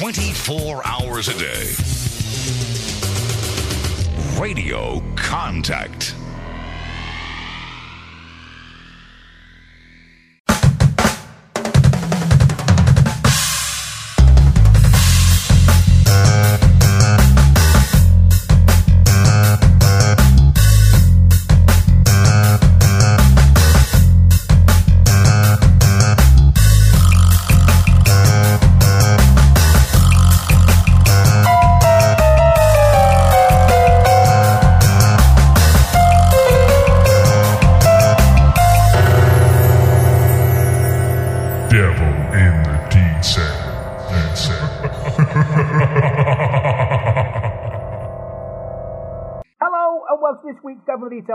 24 hours a day. Radio Contact.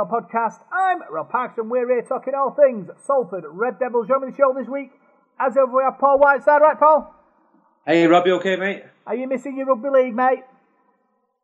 Devil in the Detail podcast. I'm Rob Parks and we're here talking all things Salford Red Devils. Joining the show this week, as ever, we have Paul Whiteside. Right, Paul? Hey, Rob, you okay, mate? Are you missing your rugby league, mate?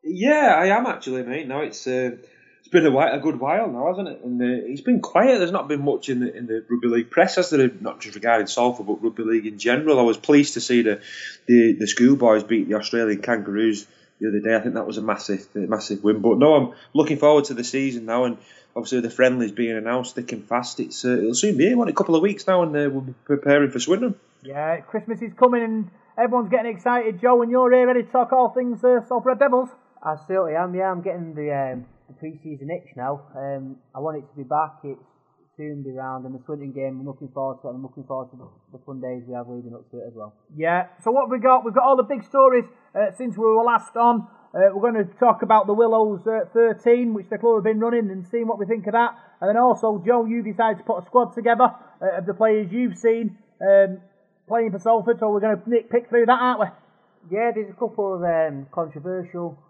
Yeah, I am actually, mate. No, it's uh, it's been a, while, a good while now, hasn't it? And uh, it's been quiet. There's not been much in the in the rugby league press, has there? Not just regarding Salford, but rugby league in general. I was pleased to see the the, the schoolboys beat the Australian Kangaroos the other day. I think that was a massive massive win. But no, I'm looking forward to the season now, and obviously the friendlies being announced thick and fast. It's uh, it'll soon be here, what, a couple of weeks now, and uh, we'll be preparing for Swinton. Yeah, Christmas is coming and everyone's getting excited. Joe, and you're here ready to talk all things uh, Salford Red Devils. I certainly am. Yeah, I'm getting the um, the pre-season itch now. Um, I want it to be back. It's soon be round, and the Swinton game. I'm looking forward to it. and I'm looking forward to the, the fun days we have leading up to it as well. Yeah. So what we got? We've got all the big stories uh, since we were last on. Uh, we're going to talk about the Willows uh, 13, which the club have been running, and seeing what we think of that. And then also, Joe, you decided to put a squad together uh, of the players you've seen um, playing for Salford. So we're going to pick through that, aren't we? Yeah, there's a couple of um, controversial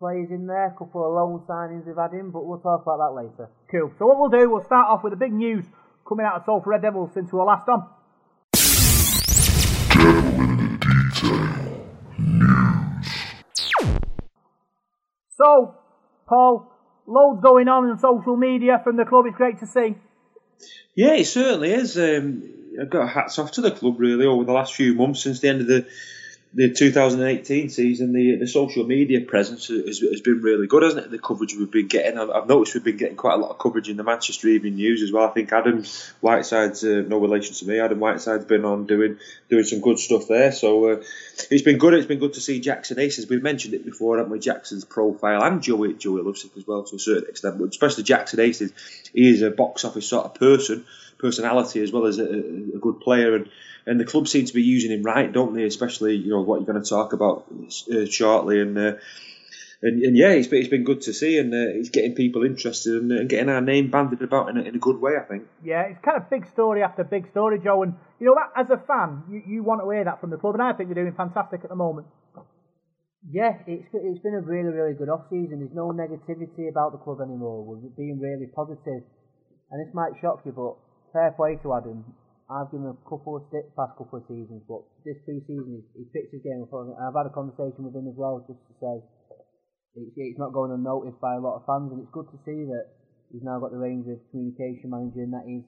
players in there, a couple of loan signings we've had in, but we'll talk about that later. Cool. So what we'll do, we'll start off with the big news coming out of Salford Red Devils since we were last on. So, Paul, loads going on in social media from the club. It's great to see. Yeah, it certainly is. Um, I've got hats off to the club really over the last few months since the end of the the 2018 season. The the social media presence has, has been really good, hasn't it? The coverage we've been getting. I've, noticed we've been getting quite a lot of coverage in the Manchester Evening News as well. I think Adam Whiteside's uh, no relation to me. Adam Whiteside's been on doing doing some good stuff there. So uh, it's been good. It's been good to see Jackson Hastings. We've mentioned it before, haven't we? Jackson's profile and Joey Joey Lussick as well to a certain extent, but especially Jackson Hastings. He is a box office sort of person, personality as well as a, a good player, and and the club seem to be using him right, don't they? Especially you know what you're going to talk about uh, shortly, and. Uh, and, and yeah, it's been, it's been good to see, and uh, it's getting people interested and, and getting our name banded about in a, in a good way, I think. Yeah, it's kind of big story after big story, Joe. And you know that as a fan, you, you want to hear that from the club, and I think they're doing fantastic at the moment. Yeah, it's it's been a really really good off season. There's no negativity about the club anymore. We're being really positive, and this might shock you, but fair play to Adam. I've given him a couple of sticks past couple of seasons, but this pre-season he, he picked his game up. And I've had a conversation with him as well, just to say it's, it's not going unnoticed by a lot of fans, and it's good to see that he's now got the reins of communication manager and that he's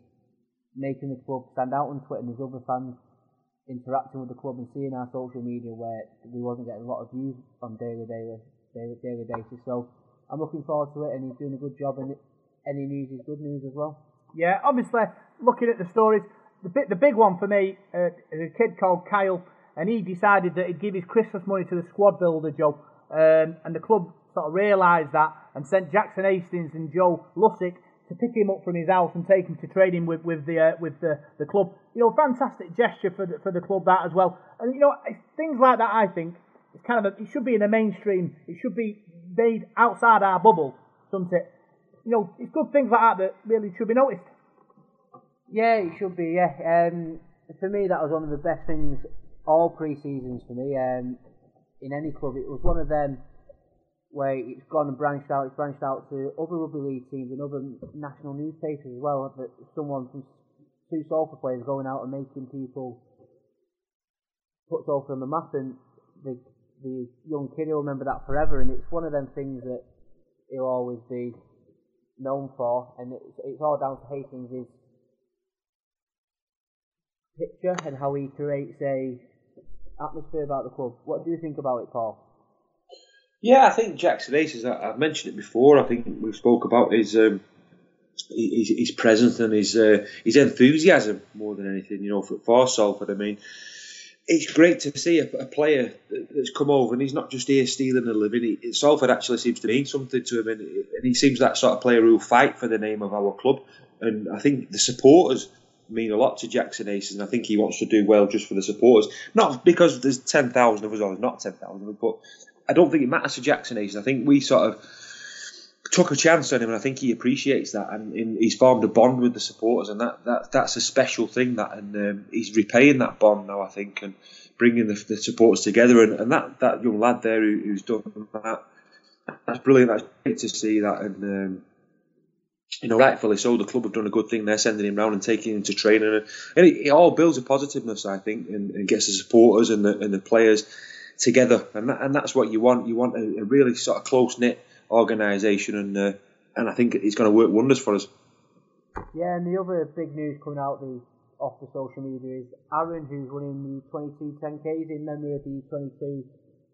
making the club stand out on Twitter. And there's other fans interacting with the club and seeing our social media where we wasn't getting a lot of views on daily daily daily, daily basis. So I'm looking forward to it, and he's doing a good job. And any news is good news as well. Yeah, obviously, looking at the stories, the the big one for me uh, is a kid called Kyle, and he decided that he'd give his Christmas money to the squad builder, Joe. Um, and the club sort of realised that and sent Jackson Hastings and Joe Lussick to pick him up from his house and take him to training with with the uh, with the, the club. You know, fantastic gesture for the, for the club that as well. And you know, things like that. I think it's kind of a, it should be in the mainstream. It should be made outside our bubble, shouldn't it? You know, it's good things like that that really should be noticed. Yeah, it should be. Yeah, um, for me that was one of the best things all pre-seasons for me. Um, in any club, it was one of them where it's gone and branched out. It's branched out to other rugby league teams and other national newspapers as well. That someone from two soccer players going out and making people put soccer on the map, and the the young kid will remember that forever. And it's one of them things that he'll always be known for, and it's, it's all down to Hastings' picture and how he creates a atmosphere about the club. What do you think about it, Paul? Yeah, I think Jackson Hastings. I, have mentioned it before. I think we've spoke about his um, his, his presence and his uh, his enthusiasm more than anything. You know, for, for Salford. I mean, it's great to see a, a, player that's come over and he's not just here stealing a living. He, Salford actually seems to mean something to him, and, and he seems that sort of player who'll fight for the name of our club. And I think the supporters mean a lot to Jackson Hastings, and I think he wants to do well just for the supporters. Not because there's 10,000 of us, or there's not 10,000 of us, but I don't think it matters to Jackson Hastings. I think we sort of took a chance on him, and I think he appreciates that, and in, he's formed a bond with the supporters, and that, that that's a special thing. That and um, he's repaying that bond now, I think, and bringing the, the supporters together, and, and that, that young lad there who, who's done that, that's brilliant. That's great to see that, and um, you know, rightfully so. The club have done a good thing. They're sending him round and taking him to training, and, and it, it, all builds a positiveness, I think, and, and, gets the supporters and the, and the players together, and that, and that's what you want. You want a, a really sort of close knit organisation, and uh, and I think it's going to work wonders for us. Yeah, and the other big news coming out the off the social media is Aaron, who's running the 22 10Ks in memory of the 22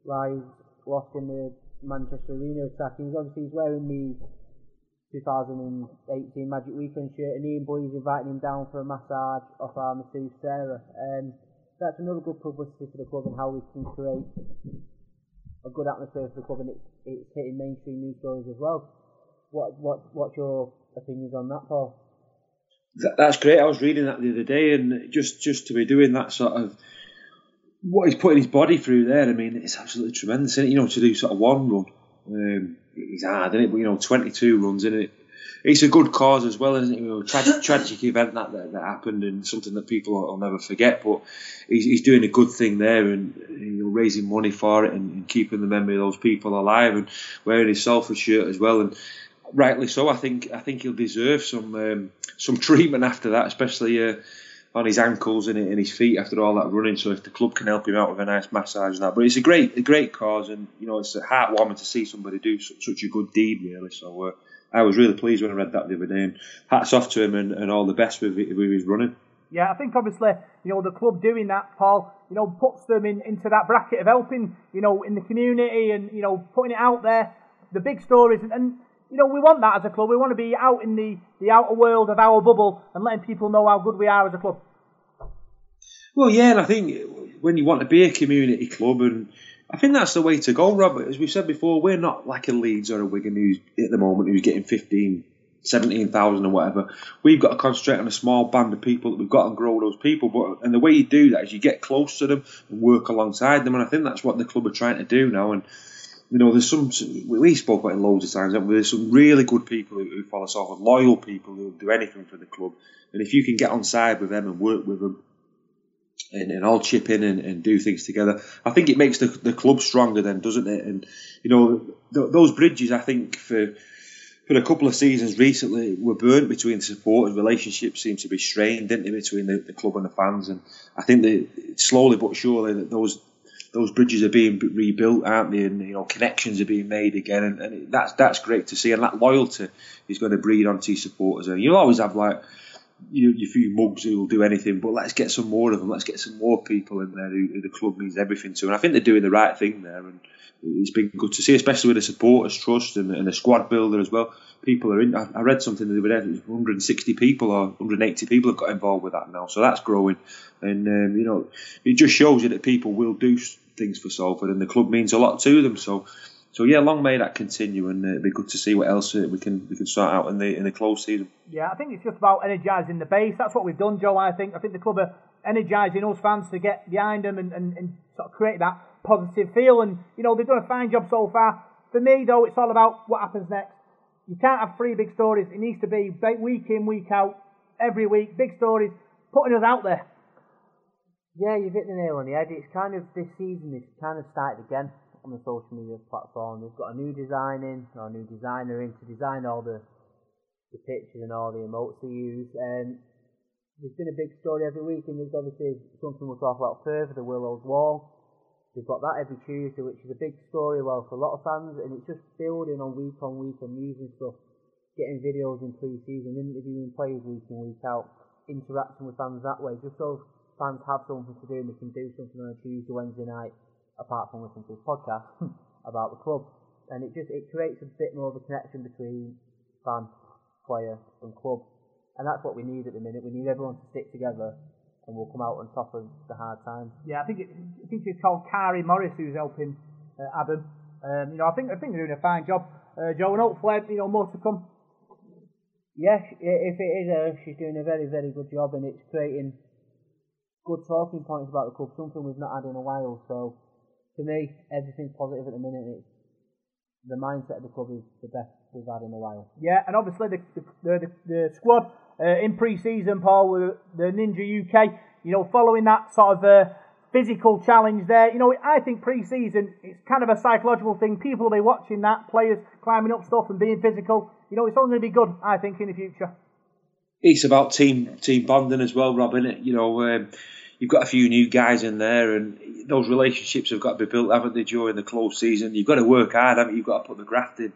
lives lost in the Manchester Arena attack. He's obviously he's wearing the 2018 Magic Weekend shirt, and Ian Boy's inviting him down for a massage off our masseuse Sarah. Um, that's another good publicity for the club and how we can create a good atmosphere for the club, and it's, it's hitting mainstream news stories as well. What what what's your opinions on that, Paul? That, that's great. I was reading that the other day, and just just to be doing that sort of what he's putting his body through there, I mean, it's absolutely tremendous. You know, to do sort of one run, um, it's hard, isn't it? But you know, 22 runs in it. It's a good cause as well, isn't it? You know, tragic, tragic event that, that, that happened and something that people will, never forget. But he's, he's doing a good thing there and you know, raising money for it and, and keeping the memory of those people alive and wearing his Salford shirt as well. And rightly so. I think I think he'll deserve some um, some treatment after that, especially uh, on his ankles and, and his feet after all that running. So if the club can help him out with a nice massage and that, but it's a great a great cause, and you know it's heartwarming to see somebody do such, such a good deed, really. So uh, I was really pleased when I read that the other day, and hats off to him and, and all the best with, with his running. Yeah, I think obviously, you know, the club doing that, Paul, you know, puts them in, into that bracket of helping, you know, in the community and, you know, putting it out there, the big stories. And, and you know, we want that as a club. We want to be out in the, the outer world of our bubble and letting people know how good we are as a club. Well, yeah, and I think when you want to be a community club, and I think that's the way to go, Robert. As we said before, we're not like a Leeds or a Wigan who's at the moment who's getting 15, 17,000 or whatever. We've got to concentrate on a small band of people that we've got to grow those people. But and the way you do that is you get close to them and work alongside them, and I think that's what the club are trying to do now. And you know, there's some we spoke about it loads of times. There's some really good people who, who follow us off, loyal people who do anything for the club. And if you can get on side with them and work with them, and, and all chip in and, and do things together, I think it makes the, the club stronger then, doesn't it? And you know, th- those bridges, I think for for a couple of seasons recently were burnt between supporters. Relationships seem to be strained, didn't they, between the, the club and the fans? And I think that slowly but surely that those those bridges are being rebuilt, aren't they? And you know, connections are being made again, and, and that's that's great to see. And that loyalty is going to breed onto supporters. And you'll always have like you your few mugs who will do anything, but let's get some more of them. Let's get some more people in there who, who the club means everything to. And I think they're doing the right thing there. And it's been good to see, especially with the supporters trust and, and the squad builder as well. People are in. I, read something the other day. 160 people or 180 people have got involved with that now, so that's growing. And um, you know, it just shows you that people will do things for Salford, and the club means a lot to them. So, so yeah, long may that continue, and uh, it'd be good to see what else uh, we can we can start out in the in the close season. Yeah, I think it's just about energising the base. That's what we've done, Joe. I think I think the club are energising us fans to get behind them and, and, and sort of create that positive feel. And you know they've done a fine job so far. For me, though, it's all about what happens next. You can't have three big stories. It needs to be week in, week out, every week, big stories, putting us out there. Yeah, you've hit the nail on the head. It's kind of this season. It's kind of started again on the social media platform. They've got a new design in, or a new designer in to design all the the pictures and all the emotes they use. And there's been a big story every week, and there's obviously something we'll talk about further. The Willows Wall. We've got that every Tuesday, which is a big story, well, for a lot of fans, and it's just building on week on week and stuff, getting videos in pre-season, interviewing players week in week out, interacting with fans that way, just so fans have something to do and they can do something on a Tuesday, Wednesday night, apart from listening to his podcast about the club. And it just it creates a bit more of a connection between fan, player, and club. And that's what we need at the minute. We need everyone to stick together, and we'll come out on top of the hard times. Yeah, I think it, I think she's called Kari Morris who's helping uh, Adam. Um, you know, I think I think they're doing a fine job, uh, Joe, and hopefully you know more to come. Yes, i- if it is her, she's doing a very, very good job, and it's creating good talking points about the club, something we've not had in a while. So, to me, everything's positive at the minute. It's, the mindset of the club is the best we've had in a while. Yeah, and obviously the the, the, the squad uh, in pre-season, Paul, with the Ninja UK. You know, following that sort of uh, physical challenge there. You know, I think pre-season it's kind of a psychological thing. People will be watching that, players climbing up stuff and being physical. You know, it's only going to be good, I think, in the future. it's about team team bonding as well, Rob. Innit? You know, um, you've got a few new guys in there, and those relationships have got to be built, haven't they, during the close season? You've got to work hard, haven't you? You've got to put the graft in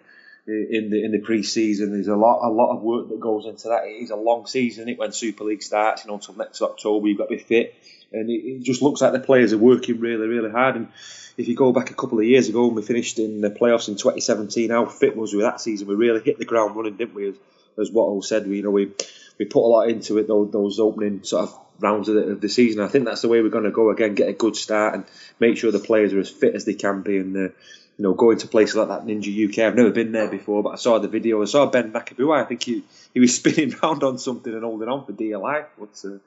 in the in the pre-season. There's a lot a lot of work that goes into that. It is a long season. It when Super League starts, you know, until next October, you've got to be fit, and it, it just looks like the players are working really really hard. And if you go back a couple of years ago when we finished in the playoffs in 2017, how fit was we that season? We really hit the ground running, didn't we? As, as Watto said, we you know we we put a lot into it. Those, those opening sort of rounds of the, of the season. I think that's the way we're going to go again. Get a good start and make sure the players are as fit as they can be. And uh, you know, going to places like that Ninja UK. I've never been there before, but I saw the video. I saw Ben Nakubuwai. I think he he was spinning round on something and holding on for dear life. But uh,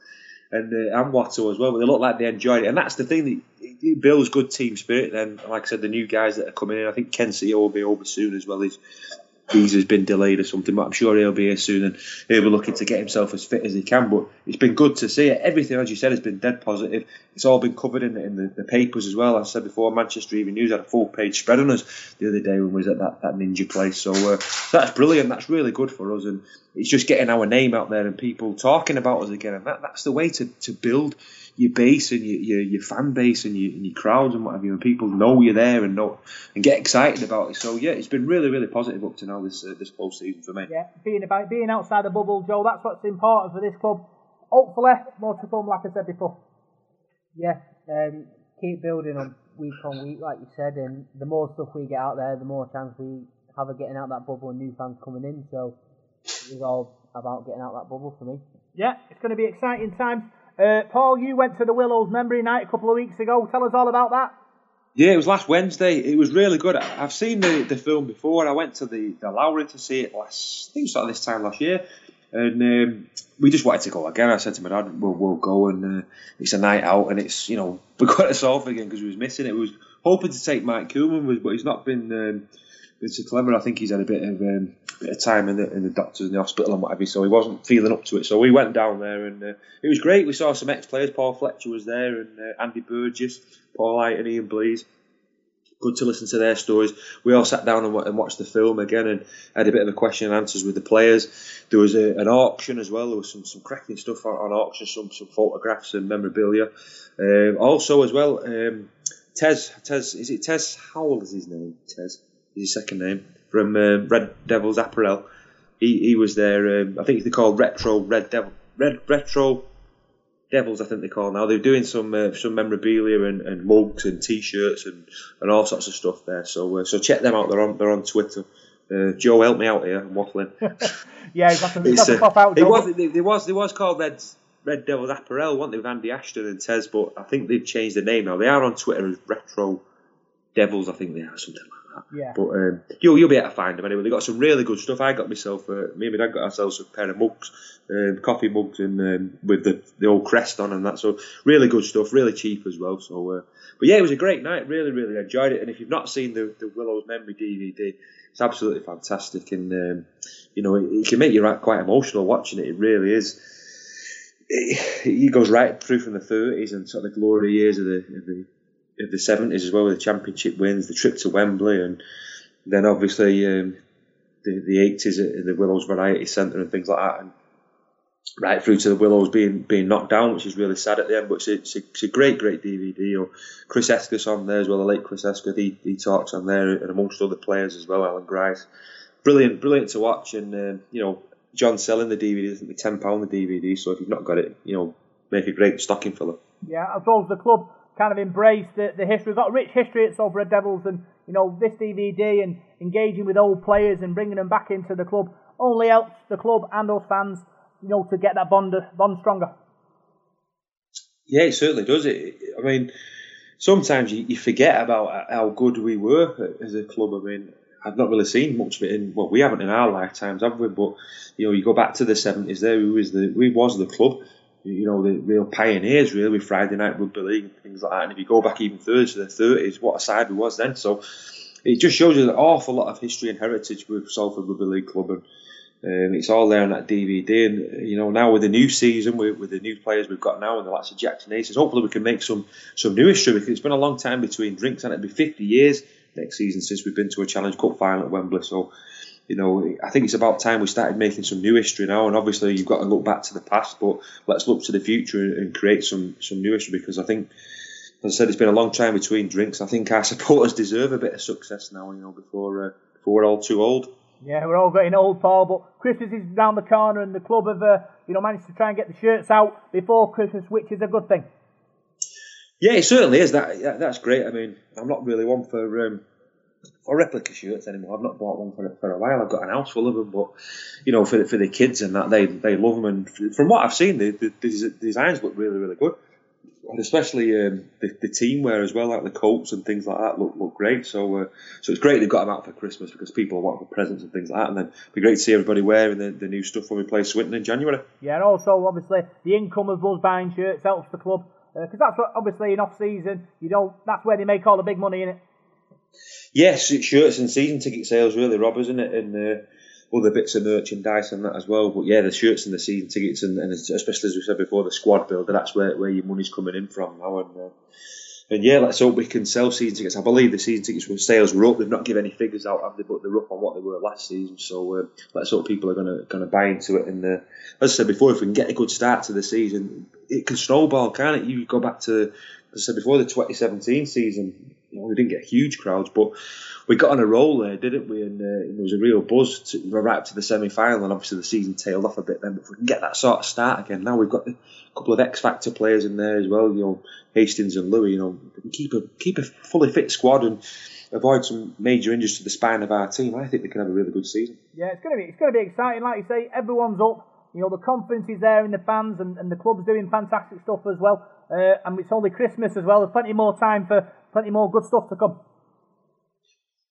and uh, and Watto as well. But they look like they enjoyed it, and that's the thing that builds good team spirit. Then, like I said, the new guys that are coming in. I think Ken Sio will be over soon as well. He's visa's been delayed or something, but I'm sure he'll be here soon and he'll be looking to get himself as fit as he can. But it's been good to see it. Everything, as you said, has been dead positive. It's all been covered in, the, in the, the papers as well. I said before, Manchester Evening News had a full page spread on us the other day when we was at that, that ninja place. So, uh, that's brilliant. That's really good for us. And it's just getting our name out there and people talking about us again. And that, that's the way to, to build your base and your, your, your fan base and your, and your crowds and what have you, and people know you're there and know and get excited about it. So yeah, it's been really really positive up to now this uh, this post season for me. Yeah, being about being outside the bubble, Joe. That's what's important for this club. Hopefully, more to come, like I said before. Yeah, um, keep building on week on week, like you said, and the more stuff we get out there, the more chance we have of getting out that bubble and new fans coming in. So it's all about getting out that bubble for me. Yeah, it's going to be exciting times. Uh, Paul, you went to the Willows Memory Night a couple of weeks ago. Tell us all about that. Yeah, it was last Wednesday. It was really good. I- I've seen the, the film before. I went to the, the Lowry to see it last, I think it was sort of this time last year. And um, we just wanted to go again. I said to my dad, we'll, we'll go and uh, it's a night out and it's, you know, we got us off again because we was missing it. We was hoping to take Mike Koolman, but he's not been um, been so clever. I think he's had a bit of um, bit of time in the, in the doctors in the hospital and whatever, so he wasn't feeling up to it. So we went down there and uh, it was great. We saw some ex players. Paul Fletcher was there and uh, Andy Burgess, Paul Light and Ian Blease. Good to listen to their stories. We all sat down and, and watched the film again and had a bit of a question and answers with the players. There was a, an auction as well. There was some, some cracking stuff on, on auction, some some photographs and memorabilia. Um, also as well, um, Tez Tez is it Tez Howell is his name? Tez his second name from um, Red Devils Apparel. He he was there. Um, I think they're called Retro Red Devil Red Retro Devils. I think they call now. They're doing some uh, some memorabilia and, and mugs and T-shirts and, and all sorts of stuff there. So uh, so check them out. They're on they're on Twitter. Uh, Joe, help me out here. I'm waffling. Yeah, he's got to, he's It's, uh, pop out, it was it, it was it was called Red Red Devils Apparel, weren't they, with Andy Ashton and Tez? But I think they've changed the name now. They are on Twitter as Retro Devils. I think they are something like that. Yeah. But um, you'll you'll be able to find them anyway. They got some really good stuff. I got myself uh, me and my dad got ourselves a pair of mugs, um, coffee mugs, and um, with the the old crest on and that. So really good stuff, really cheap as well. So. Uh, but yeah, it was a great night. Really, really enjoyed it. And if you've not seen the, the Willows Memory DVD, it's absolutely fantastic. And um, you know, it, it can make you quite emotional watching it. It really is. It, it goes right through from the 30s and sort of the glory years of the of the the 70s as well, with the championship wins, the trip to Wembley, and then obviously um, the the 80s at the Willows Variety Centre and things like that. And right through to the Willows being being knocked down, which is really sad at the end. But it's a, it's a, it's a great, great DVD. Know, Chris Hesketh on there as well, the late Chris Hesketh. He, he talks on there, and amongst other players as well, Alan Grice. Brilliant, brilliant to watch. And um, you know, John selling the DVD. I think ten pound the DVD. So if you've not got it, you know, make a great stocking filler. Yeah, as I suppose the club kind of embrace the, the history. We've got a rich history at Salford Devils, and you know this DVD and engaging with old players and bringing them back into the club only helps the club and us fans, you know, to get that bond bond stronger. Yeah, it certainly does. It. I mean, sometimes you, you forget about how good we were as a club. I mean, I've not really seen much of it in well, we haven't in our lifetimes, have we? But you know, you go back to the seventies. There, who was the we was the club. You know, the real pioneers really with Friday night rugby league and things like that. And if you go back even further to the thirties, what a side we was then. So it just shows you an awful lot of history and heritage with Salford Rugby League Club and. Um, it's all there on that DVD, and you know now with the new season, with, with the new players we've got now, and the likes of Jackson Hastings, hopefully we can make some some new history because it's been a long time between drinks, and it'll be 50 years next season since we've been to a Challenge Cup final at Wembley. So, you know, I think it's about time we started making some new history now. And obviously, you've got to look back to the past, but let's look to the future and create some some new history because I think. As I said, it's been a long time between drinks. I think our supporters deserve a bit of success now, you know, before uh, before we're all too old. Yeah, we're all getting old, Paul, but Christmas is down the corner and the club have, uh, you know, managed to try and get the shirts out before Christmas, which is a good thing. Yeah, it certainly is. That that's great. I mean, I'm not really one for um, for replica shirts anymore. I've not bought one for for a while. I've got an house full of them, but you know, for for the kids and that, they they love them. And from what I've seen, the, the, the designs look really really good. And especially um, the, the team wear as well, like the coats and things like that, look look great. So uh, so it's great they've got them out for Christmas because people want the presents and things like that. And then it'd be great to see everybody wearing the, the new stuff when we play Swinton in January. Yeah, and also obviously the income of us buying shirts helps the club because uh, that's what obviously in off season you don't. That's where they make all the big money in it. Yes, it's shirts and season ticket sales really, Rob, isn't it? And uh, other bits of merchandise and that as well. But yeah, the shirts and the season tickets, and, and especially as we said before, the squad builder. That's where, where your money's coming in from now. And uh, and yeah, let's hope we can sell season tickets. I believe the season tickets sales were up. They've not given any figures out, have they? But they're up on what they were last season. So uh, let's hope people are going to going to buy into it. And uh, as I said before, if we can get a good start to the season, it can snowball, can't it? You go back to as I said before the 2017 season. You know, we didn't get huge crowds, but we got on a roll there, didn't we? And, uh, there was a real buzz to, right up to the semi final, and obviously the season tailed off a bit then. But if we can get that sort of start again, now we've got a couple of X Factor players in there as well. You know, Hastings and Louis. You know, keep a keep a fully fit squad and avoid some major injuries to the spine of our team. I think they can have a really good season. Yeah, it's going to be it's to be exciting. Like you say, everyone's up. You know, the confidence is there in the fans, and, and the club's doing fantastic stuff as well. Uh, and it's only Christmas as well. There's plenty more time for plenty more good stuff to come.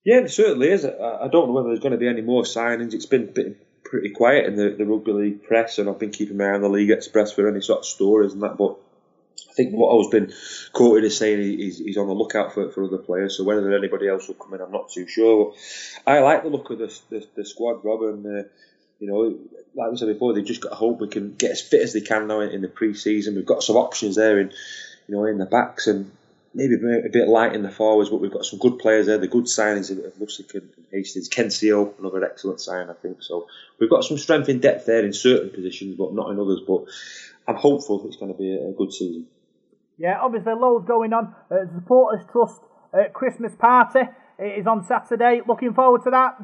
Yeah, certainly is. I don't know whether there's going to be any more signings. It's been pretty quiet in the, the rugby league press, and I've been keeping my eye on the League Express for any sort of stories and that. But I think what I've been quoted as saying he's, he's on the lookout for, for other players. So whether anybody else will come in, I'm not too sure. I like the look of the, the, the squad, Rob, and uh, you know, like we said before, they've just got to hope we can get as fit as they can now in, in the pre-season. We've got some options there in, you know, in the backs and maybe a bit light in the forwards, but we've got some good players there. The good signings of Lussick and Hastings. Ken Sio, another excellent sign, I think. So we've got some strength in depth there in certain positions, but not in others. But I'm hopeful it's going to be a good season. Yeah, obviously loads going on. Uh, supporters Trust uh, Christmas party is on Saturday. Looking forward to that.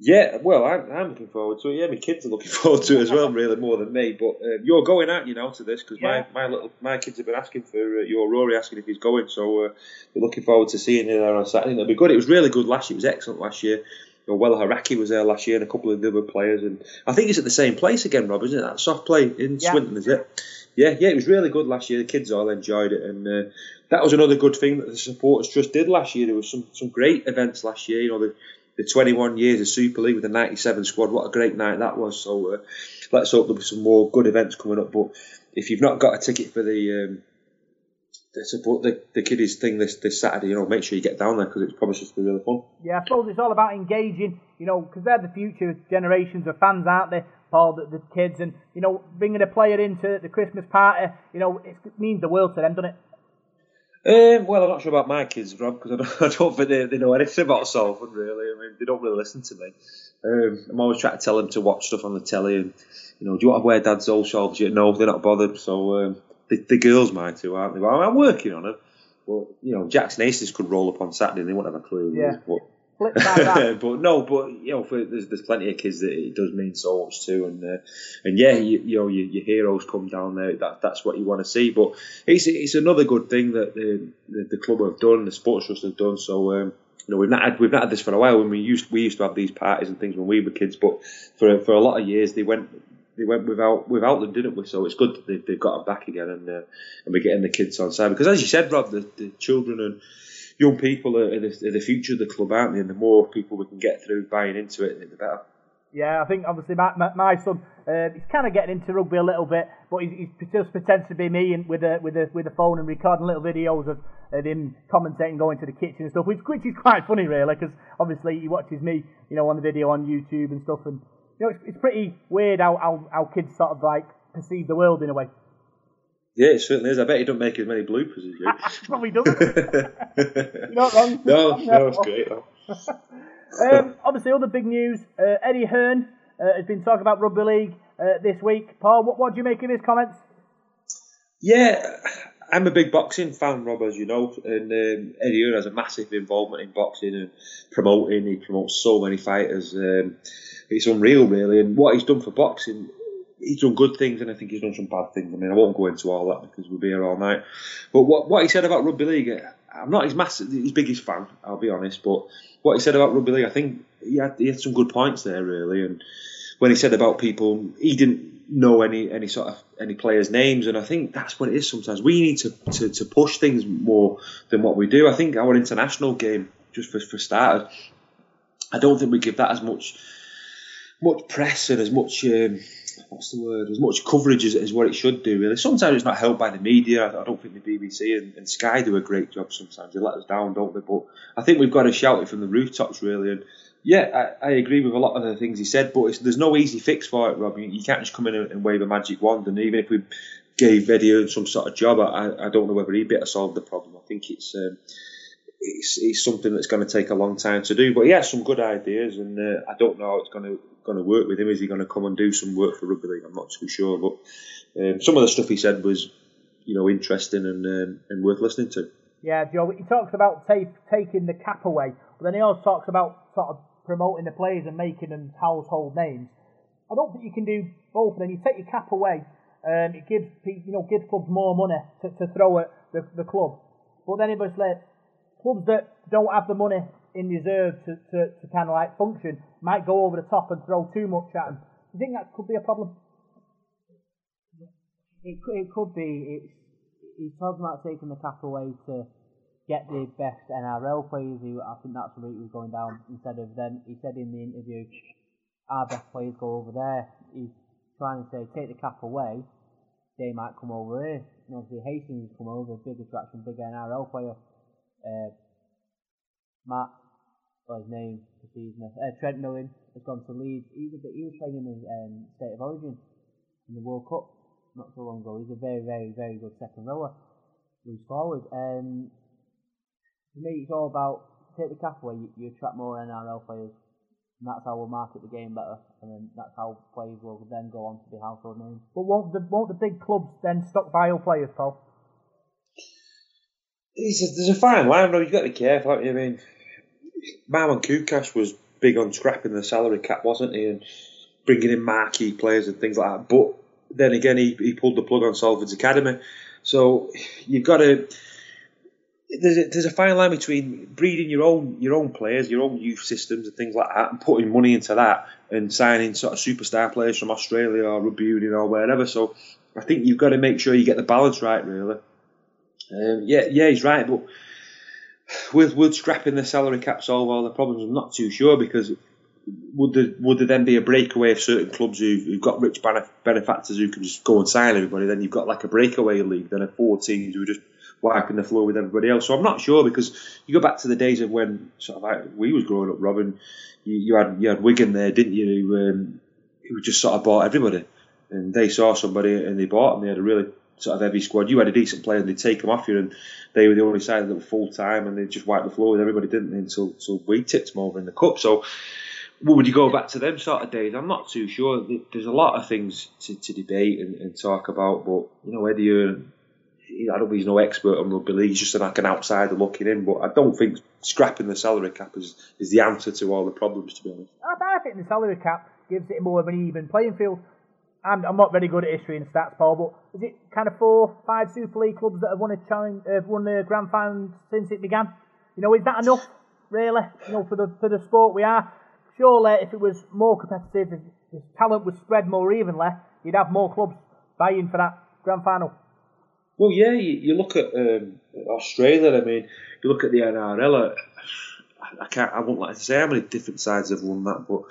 Yeah, well, I'm, I'm looking forward to it. Yeah, my kids are looking forward to it as well, really more than me. But uh, you're going out, you know, to this because yeah. my, my little my kids have been asking for uh, your Rory asking if he's going, so uh, we're looking forward to seeing you there on Saturday. It'll be good. It was really good last year. It was excellent last year. You know, well, Haraki was there last year, and a couple of the other players, and I think it's at the same place again, Rob, isn't it? That soft play in yeah. Swinton, is it? Yeah, yeah, it was really good last year. The kids all enjoyed it, and uh, that was another good thing that the supporters trust did last year. There was some some great events last year. You know, the the 21 years of Super League with the 97 squad. What a great night that was. So uh, let's hope there'll be some more good events coming up. But if you've not got a ticket for the um, the support the, the kiddies thing this this Saturday, you know, make sure you get down there because it promises to be really fun. Yeah, I suppose it's all about engaging, you know, because they're the future generations of fans, aren't they? Paul, the, the kids, and you know, bringing a player into the Christmas party, you know, it means the world to them, doesn't it? Um, well, I'm not sure about my kids, Rob, because I don't, I don't think they, they, know anything about Salford, really. I mean, they don't really listen to me. Um, I'm always trying to tell them to watch stuff on the telly and, you know, do you want to wear Dad's old shawls? No, they're not bothered. So um, the, the girls might too, aren't they? Well, I'm working on it. But, you know, Jackson Hastings could roll up on Saturday and they won't have a clue. Yeah. But flip of that. but no, but you know, for, there's there's plenty of kids that it does mean so much to, and uh, and yeah, you, you know, your, your heroes come down there. That that's what you want to see. But it's it's another good thing that the the, the club have done, the sports trust have done. So. Um, you know, we've not had we've not had this for a while. When we used we used to have these parties and things when we were kids, but for for a lot of years they went they went without without them, didn't we? So it's good that they've, they've got them back again, and uh, and we're getting the kids on side because, as you said, Rob, the, the children and young people are, the, are the future of the club, aren't they? And the more people we can get through buying into it, the better. Yeah, I think obviously my, my, my son, uh, he's kind of getting into rugby a little bit, but he's, he just pretends to be me and with a with a with a phone and recording little videos of, of him commentating, going to the kitchen and stuff, which which is quite funny really, because obviously he watches me, you know, on the video on YouTube and stuff, and you know, it's, it's pretty weird how, how how kids sort of like perceive the world in a way. Yeah, it certainly is. I bet he don't make as many bloopers as you. Probably doesn't. You're not wrong. no, no, it's great. Um, obviously, other big news. Uh, Eddie Hearn uh, has been talking about rugby league uh, this week. Paul, what, what do you make of his comments? Yeah, I'm a big boxing fan, Rob, as you know, and um, Eddie Hearn has a massive involvement in boxing and promoting. He promotes so many fighters. Um, it's unreal, really. And what he's done for boxing, he's done good things, and I think he's done some bad things. I mean, I won't go into all that because we'll be here all night. But what what he said about rugby league, I'm not his massive, his biggest fan, I'll be honest. But what he said about rugby league, I think he had, he had some good points there, really. And when he said about people, he didn't know any any sort of any players' names, and I think that's what it is. Sometimes we need to, to, to push things more than what we do. I think our international game, just for for starters, I don't think we give that as much much press and as much um, what's the word as much coverage as, as what it should do. Really, sometimes it's not helped by the media. I, don't think the BBC and, and, Sky do a great job. Sometimes they let us down, don't they? But I think we've got to shout it from the rooftops, really. And yeah, I, I agree with a lot of the things he said, but there's no easy fix for it, Rob. You, you can't just come in and, and, wave a magic wand. And even if we gave Eddie some sort of job, I, I don't know whether he'd be able to solve the problem. I think it's. Um, it's, it's something that's going to take a long time to do. But he has some good ideas, and uh, I don't know how it's going to going to work with him. Is he going to come and do some work for rugby league? I'm not too sure, but um, some of the stuff he said was, you know, interesting and um, and worth listening to. Yeah, Joe. He talks about taking the cap away, but then he also talks about sort of promoting the players and making them household names. I don't think you can do both. Then you take your cap away, um, it gives you know gives clubs more money to, to throw at the, the club. But then it was like clubs that don't have the money in reserve to, to, to kind of like function might go over the top and throw too much at them. Do you think that could be a problem? It it could be. It's, he's talking about taking the cap away to get the best NRL players. Who I think that's the route going down. Instead of then, he said in the interview, our best players go over there. He's trying to say take the cap away. They might come over here. And obviously Hastings has come over, big attraction, big NRL player uh, Matt, or his name me. Uh, Trent Merrin has gone to Leeds. He's a bit, he was playing in the um, State of Origin in the World Cup not so long ago. He's a very, very, very good second rower. Loose forward. Um, for me, it's all about take the cap away. You, you attract more NRL players, and that's how we'll market the game better. And then that's how players will then go on to be household names. But won't the won't the big clubs then stockpile players, Paul? A, there's a fine line, though. You've got to be careful. I mean, Marwan Koukash was big on scrapping the salary cap, wasn't he? And bringing in marquee players and things like that. But then again, he, he pulled the plug on Salford's Academy. So you've got to. There's a, there's a fine line between breeding your own your own players, your own youth systems and things like that, and putting money into that and signing sort of superstar players from Australia or rugby union or wherever. So I think you've got to make sure you get the balance right, really. Um, yeah, yeah, he's right. But with would scrapping the salary cap solve all the problems? I'm not too sure because would there would there then be a breakaway of certain clubs who've, who've got rich benefactors who can just go and sign everybody? Then you've got like a breakaway league, then a four teams who are just wiping the floor with everybody else. So I'm not sure because you go back to the days of when sort of like we was growing up, Robin. You, you had you had Wigan there, didn't you? Who, um, who just sort of bought everybody, and they saw somebody and they bought them. They had a really sort of heavy squad. You had a decent player and they'd take them off you, and they were the only side that were full time, and they just wiped the floor with everybody, didn't they? Until, until we tipped them over in the cup. So, would you go back to them sort of days? I'm not too sure. There's a lot of things to, to debate and, and talk about, but you know, Eddie, he- I don't think he's no expert on rugby league. He's just like an outsider looking in. But I don't think scrapping the salary cap is, is the answer to all the problems. To be honest. I think the salary cap gives it more of an even playing field. I'm, I'm not very good at history and stats, Paul, but is it kind of four, five Super League clubs that have won a challenge, uh, won a grand final since it began? You know, is that enough, really? You know, for the for the sport we are. Surely, if it was more competitive, if, if talent was spread more evenly, you'd have more clubs vying for that grand final. Well, yeah, you, you look at um, Australia. I mean, you look at the NRL. I, I can't. I won't like to say how many different sides have won that, but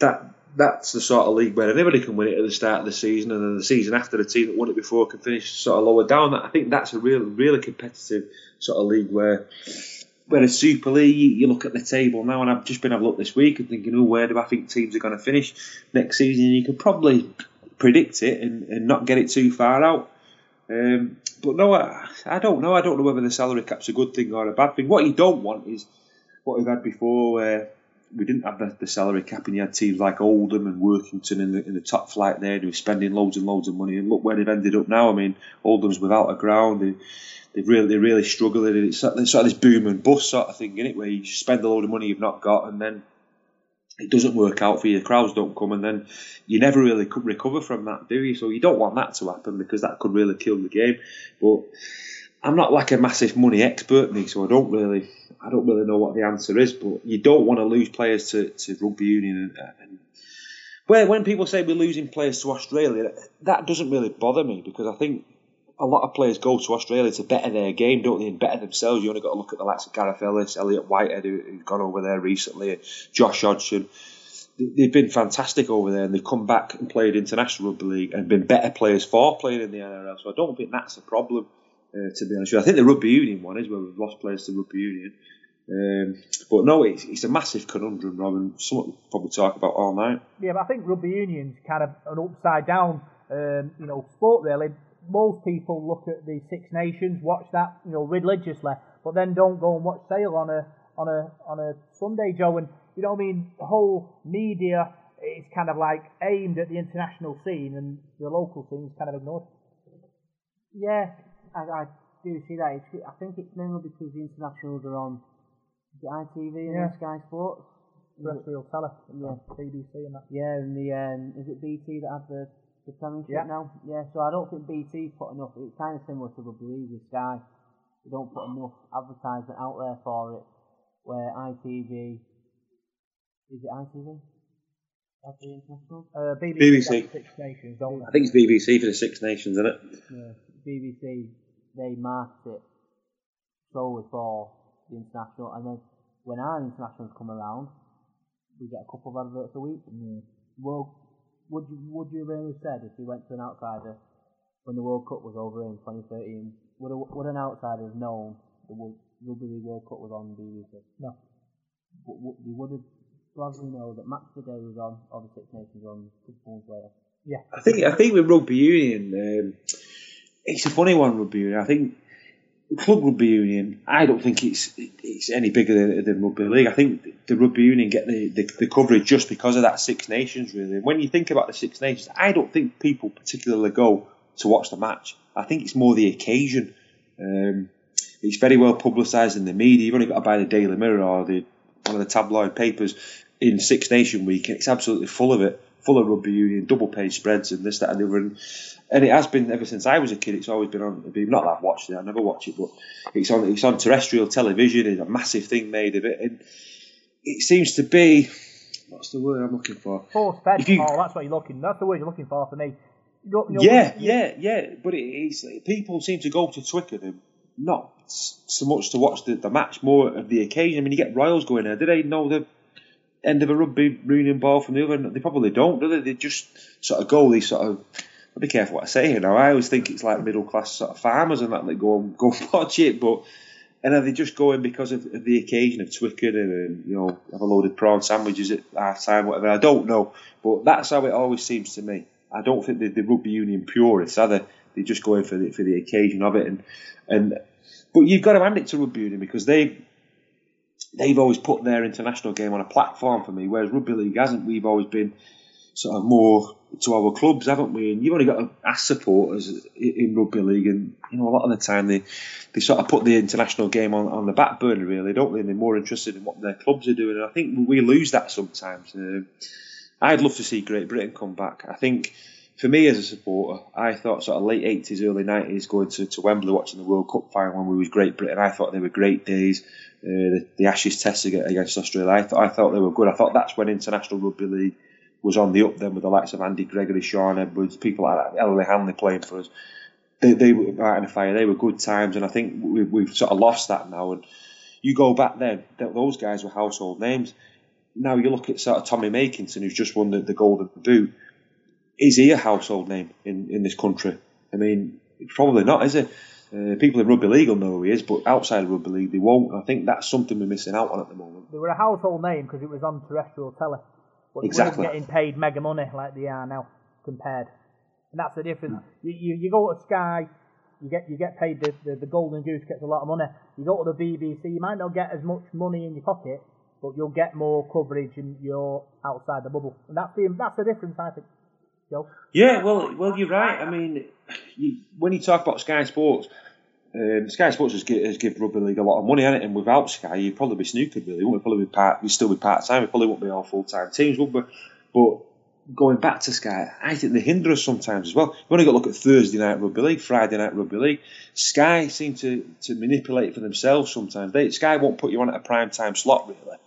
that that's the sort of league where anybody can win it at the start of the season, and then the season after the team that won it before can finish sort of lower down. I think that's a real, really competitive sort of league where. Whereas Super League, you you look at the table now, and I've just been having a look this week and thinking, oh, where do I think teams are going to finish next season? And you can probably predict it and, and not get it too far out. Um, but no, I, I don't know. I don't know whether the salary cap's a good thing or a bad thing. What you don't want is what we've had before, where we didn't have the, the salary cap, and you had teams like Oldham and Workington in the, in the top flight there, who were spending loads and loads of money. And look where they've ended up now. I mean, Oldham's without a ground. They, they've really, they're really struggling. And it's sort of, it's sort of this boom and bust sort of thing, in it, where you spend a load of money you've not got, and then it doesn't work out for you. The crowds don't come, and then you never really could recover from that, do you? So you don't want that to happen because that could really kill the game. But I'm not like a massive money expert, me, so I don't really, I don't really know what the answer is. But you don't want to lose players to, to rugby union, and, uh, and where when people say we're losing players to Australia, that doesn't really bother me because I think a lot of players go to Australia to better their game, don't they, and better themselves. You only got to look at the likes of Gareth Ellis, Elliot Whitehead, who, who's gone over there recently, Josh Hodgson. They- They've been fantastic over there, and they've come back and played international rugby league and been better players for playing in the NRL. So I don't think that's a problem, uh, to be honest. I think the rugby union one is where we've lost players to rugby union. Um, but no, it's, it's a massive conundrum, Rob, and something we'll probably talk about all night. Yeah, but I think rugby union's kind of an upside down, um, you know, sport really. Most people look at the Six Nations, watch that, you know, religiously, but then don't go and watch Sale on a on a on a Sunday, Joe. And you know I mean? The whole media is kind of like aimed at the international scene, and the local scene is kind of ignored. Yeah, I, I do see that. It's, I think it's mainly because the internationals are on is it ITV and Yeah. Sky Sports. Terrestrial tele, Yeah. BBC and that. Yeah, and the um, is it BT that have the the Premiership Yeah. now? Yeah, so I don't think BT put enough. It's kind of similar to rugby league with Sky. They don't put enough advertisement out there for it. Where ITV is it ITV? That's the. Uh, BBC, BBC. Six Nations, don't I think it's BBC for the Six Nations, isn't it? Yeah, BBC they market it solely for the international, and then when our internationals come around, we get a couple of adverts a week. Well, would you would you really have said if you went to an outsider when the World Cup was over in 2013? Would a, would an outsider have known the Rugby League World Cup was on BBC? No. But, would you would have gladly know that Match of the Day was on, or the Six Nations on a couple months later. Yeah. I think I think with rugby union, um, it's a funny one. Rugby union. I think club rugby union. I don't think it's it's any bigger than, than rugby league. I think the rugby union get the, the, the coverage just because of that Six Nations. Really, when you think about the Six Nations, I don't think people particularly go to watch the match. I think it's more the occasion. Um, it's very well publicised in the media. You've only got to buy the Daily Mirror or the one of the tabloid papers in Six Nation Week, and it's absolutely full of it, full of rugby union, double page spreads, and this, that, and the other. And, and it has been ever since I was a kid. It's always been on. Not that I've watched it. I never watch it, but it's on. It's on terrestrial television. It's a massive thing made of it, and it seems to be. What's the word I'm looking for? Force fed. You- Oh, that's what you're looking. That's the word you're looking for for me. You don't- you know, Yeah, yeah, yeah. But it is people seem to go to Twickenham not so much to watch the, the match, more of the occasion. I mean, you get Royals going there. Do they know the end of a rugby union ball from the other? They probably don't, do they? They just sort of go. These sort of. I'll be careful what I say here now. I always think it's like middle class sort of farmers and that that go and go and watch it, but. And are they just going because of, of the occasion of Twickenham and you know have a loaded prawn sandwiches at half time, whatever? I don't know, but that's how it always seems to me. I don't think the rugby union purists, are they? Just going for the for the occasion of it, and and but you've got to hand it to rugby union because they they've always put their international game on a platform for me, whereas rugby league hasn't. We've always been sort of more to our clubs, haven't we? And you've only got to ask supporters in rugby league, and you know a lot of the time they, they sort of put the international game on, on the back burner, really, don't they? And they're more interested in what their clubs are doing, and I think we lose that sometimes. Uh, I'd love to see Great Britain come back. I think for me as a supporter, I thought sort of late eighties, early nineties, going to, to Wembley watching the World Cup final when we was Great Britain. I thought they were great days. Uh, the, the Ashes Test against Australia, I, I thought they were good. I thought that's when international rugby league was on the up then with the likes of Andy Gregory, Shaun Edwards, people like that, Ellery Hanley playing for us. They, they were right in the fire. They were good times, and I think we, we've sort of lost that now. And you go back then, those guys were household names. Now you look at sort of Tommy Makinson, who's just won the, the Golden Boot. Is he a household name in, in this country? I mean, probably not, is it? Uh, people in rugby league will know who he is, but outside of rugby league, they won't. I think that's something we're missing out on at the moment. They were a household name because it was on terrestrial telly. But exactly. getting paid mega money like they are now compared. And that's the difference. You, you, you go to Sky, you get you get paid the, the, the golden goose gets a lot of money. You go to the BBC, you might not get as much money in your pocket, but you'll get more coverage and you're outside the bubble. And that's the that's the difference, I think. Joe. Yeah, well, well, you're right. I mean, you, when you talk about Sky Sports, um, Sky Sports has, give, has given rugby league a lot of money on it, and without Sky, you'd probably be snookered. Really, wouldn't we? Probably be part. We'd still be part time. We probably wouldn't be all full time teams, would we? But going back to Sky, I think they hinder us sometimes as well. You've only got to look at Thursday night rugby league, Friday night rugby league. Sky seem to, to manipulate for themselves sometimes. They, Sky won't put you on at a prime time slot really.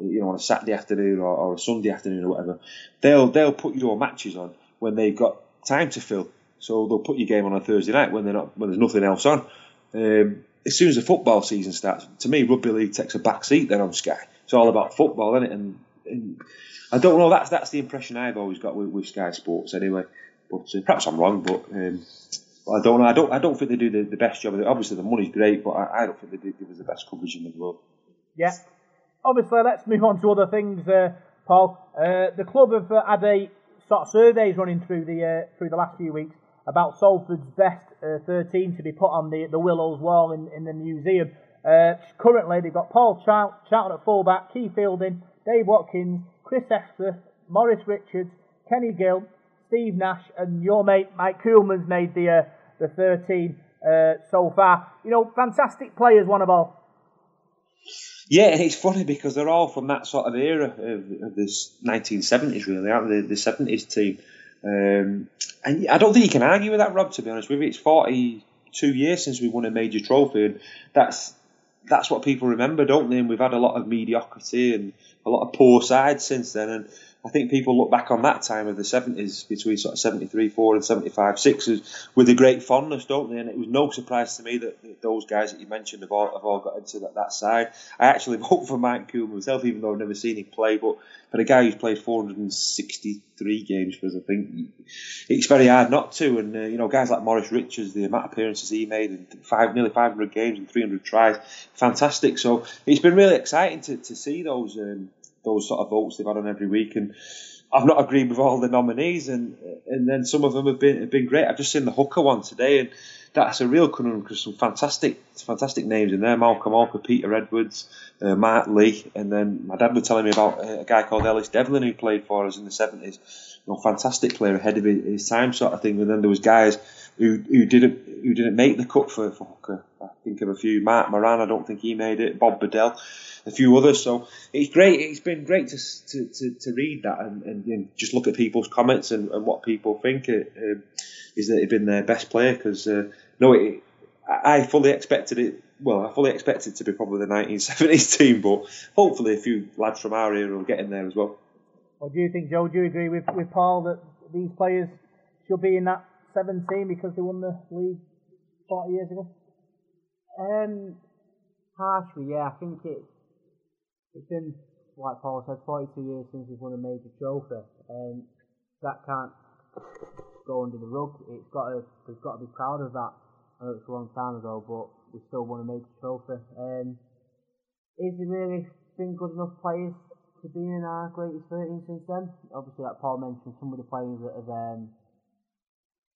You know, on a Saturday afternoon or, or a Sunday afternoon or whatever. They'll they'll put your matches on when they've got time to fill. So they'll put your game on a Thursday night when they're not when there's nothing else on. Um, as soon as the football season starts, to me, rugby league takes a back seat then on Sky. It's all about football, isn't it? And, and I don't know. That's that's the impression I've always got with, with Sky Sports, anyway. But uh, perhaps I'm wrong. But um, I don't know. I don't. I don't think they do the, the best job. Obviously, the money's great, but I, I don't think they do give us the best coverage in the world. Yeah. Obviously, let's move on to other things, uh, Paul. Uh, the club have uh, had a sort of surveys running through the uh, through the last few weeks about Salford's best uh, 13 to be put on the, the Willows wall in, in the museum. Uh, currently, they've got Paul Charlton at fullback, Keith Fielding, Dave Watkins, Chris Hesketh, Maurice Richards, Kenny Gill, Steve Nash, and your mate Mike Coulman's made the uh, the 13 uh, so far. You know, fantastic players, one of all. Yeah, and it's funny because they're all from that sort of era of, of this 1970s, really, aren't they? The 70s team. Um, and I don't think you can argue with that, Rob. To be honest with you, it's 42 years since we won a major trophy, and that's that's what people remember, don't they? And we've had a lot of mediocrity and a lot of poor sides since then. And I think people look back on that time of the 70s, between sort of 73, 4 and 75, 6, with a great fondness, don't they? And it was no surprise to me that, those guys that you mentioned have all, have all got into that, that side. I actually vote for Mike Coulman myself, even though I've never seen him play. But for a guy who's played 463 games for us, I think it's very hard not to. And, uh, you know, guys like Maurice Richards, the amount of appearances he made, and five, nearly 500 games and 300 tries, fantastic. So it's been really exciting to, to see those. Um, those sort of votes they've had on every week. And I've not agreed with all the nominees, and and then some of them have been have been great. I've just seen the hooker one today, and that's a real conundrum because some fantastic fantastic names in there: Malcolm Alker, Peter Edwards, uh, Lee, and then my dad was telling me about a guy called Ellis Devlin who played for us in the seventies. You know, fantastic player ahead of his time, sort of thing. And then there was guys who didn't who didn't make the cut for, for Hooker. I think of a few. Mark Moran, I don't think he made it. Bob Bedell a few others. So it's great. It's been great to to, to, to read that and, and, and, just look at people's comments and, and what people think it, um, is that they've been their best player. Because uh, no, it, I fully expected it. Well, I fully expected to be probably the 1970s team, but hopefully a few lads from our era will get in there as well. What do you think, Joe? Do you agree with, with Paul that these players should be in that 17 because they won the league 40 years ago? Um, partially, yeah. I think it's it's been, like Paul said, 42 years since we've won a major trophy. and that can't go under the rug. It's got to, we've got to be proud of that. I know it's a long time ago, but we still won a major trophy. Um, is there really been good enough players to be in our greatest 13 since then? Obviously, like Paul mentioned, some of the players that have um,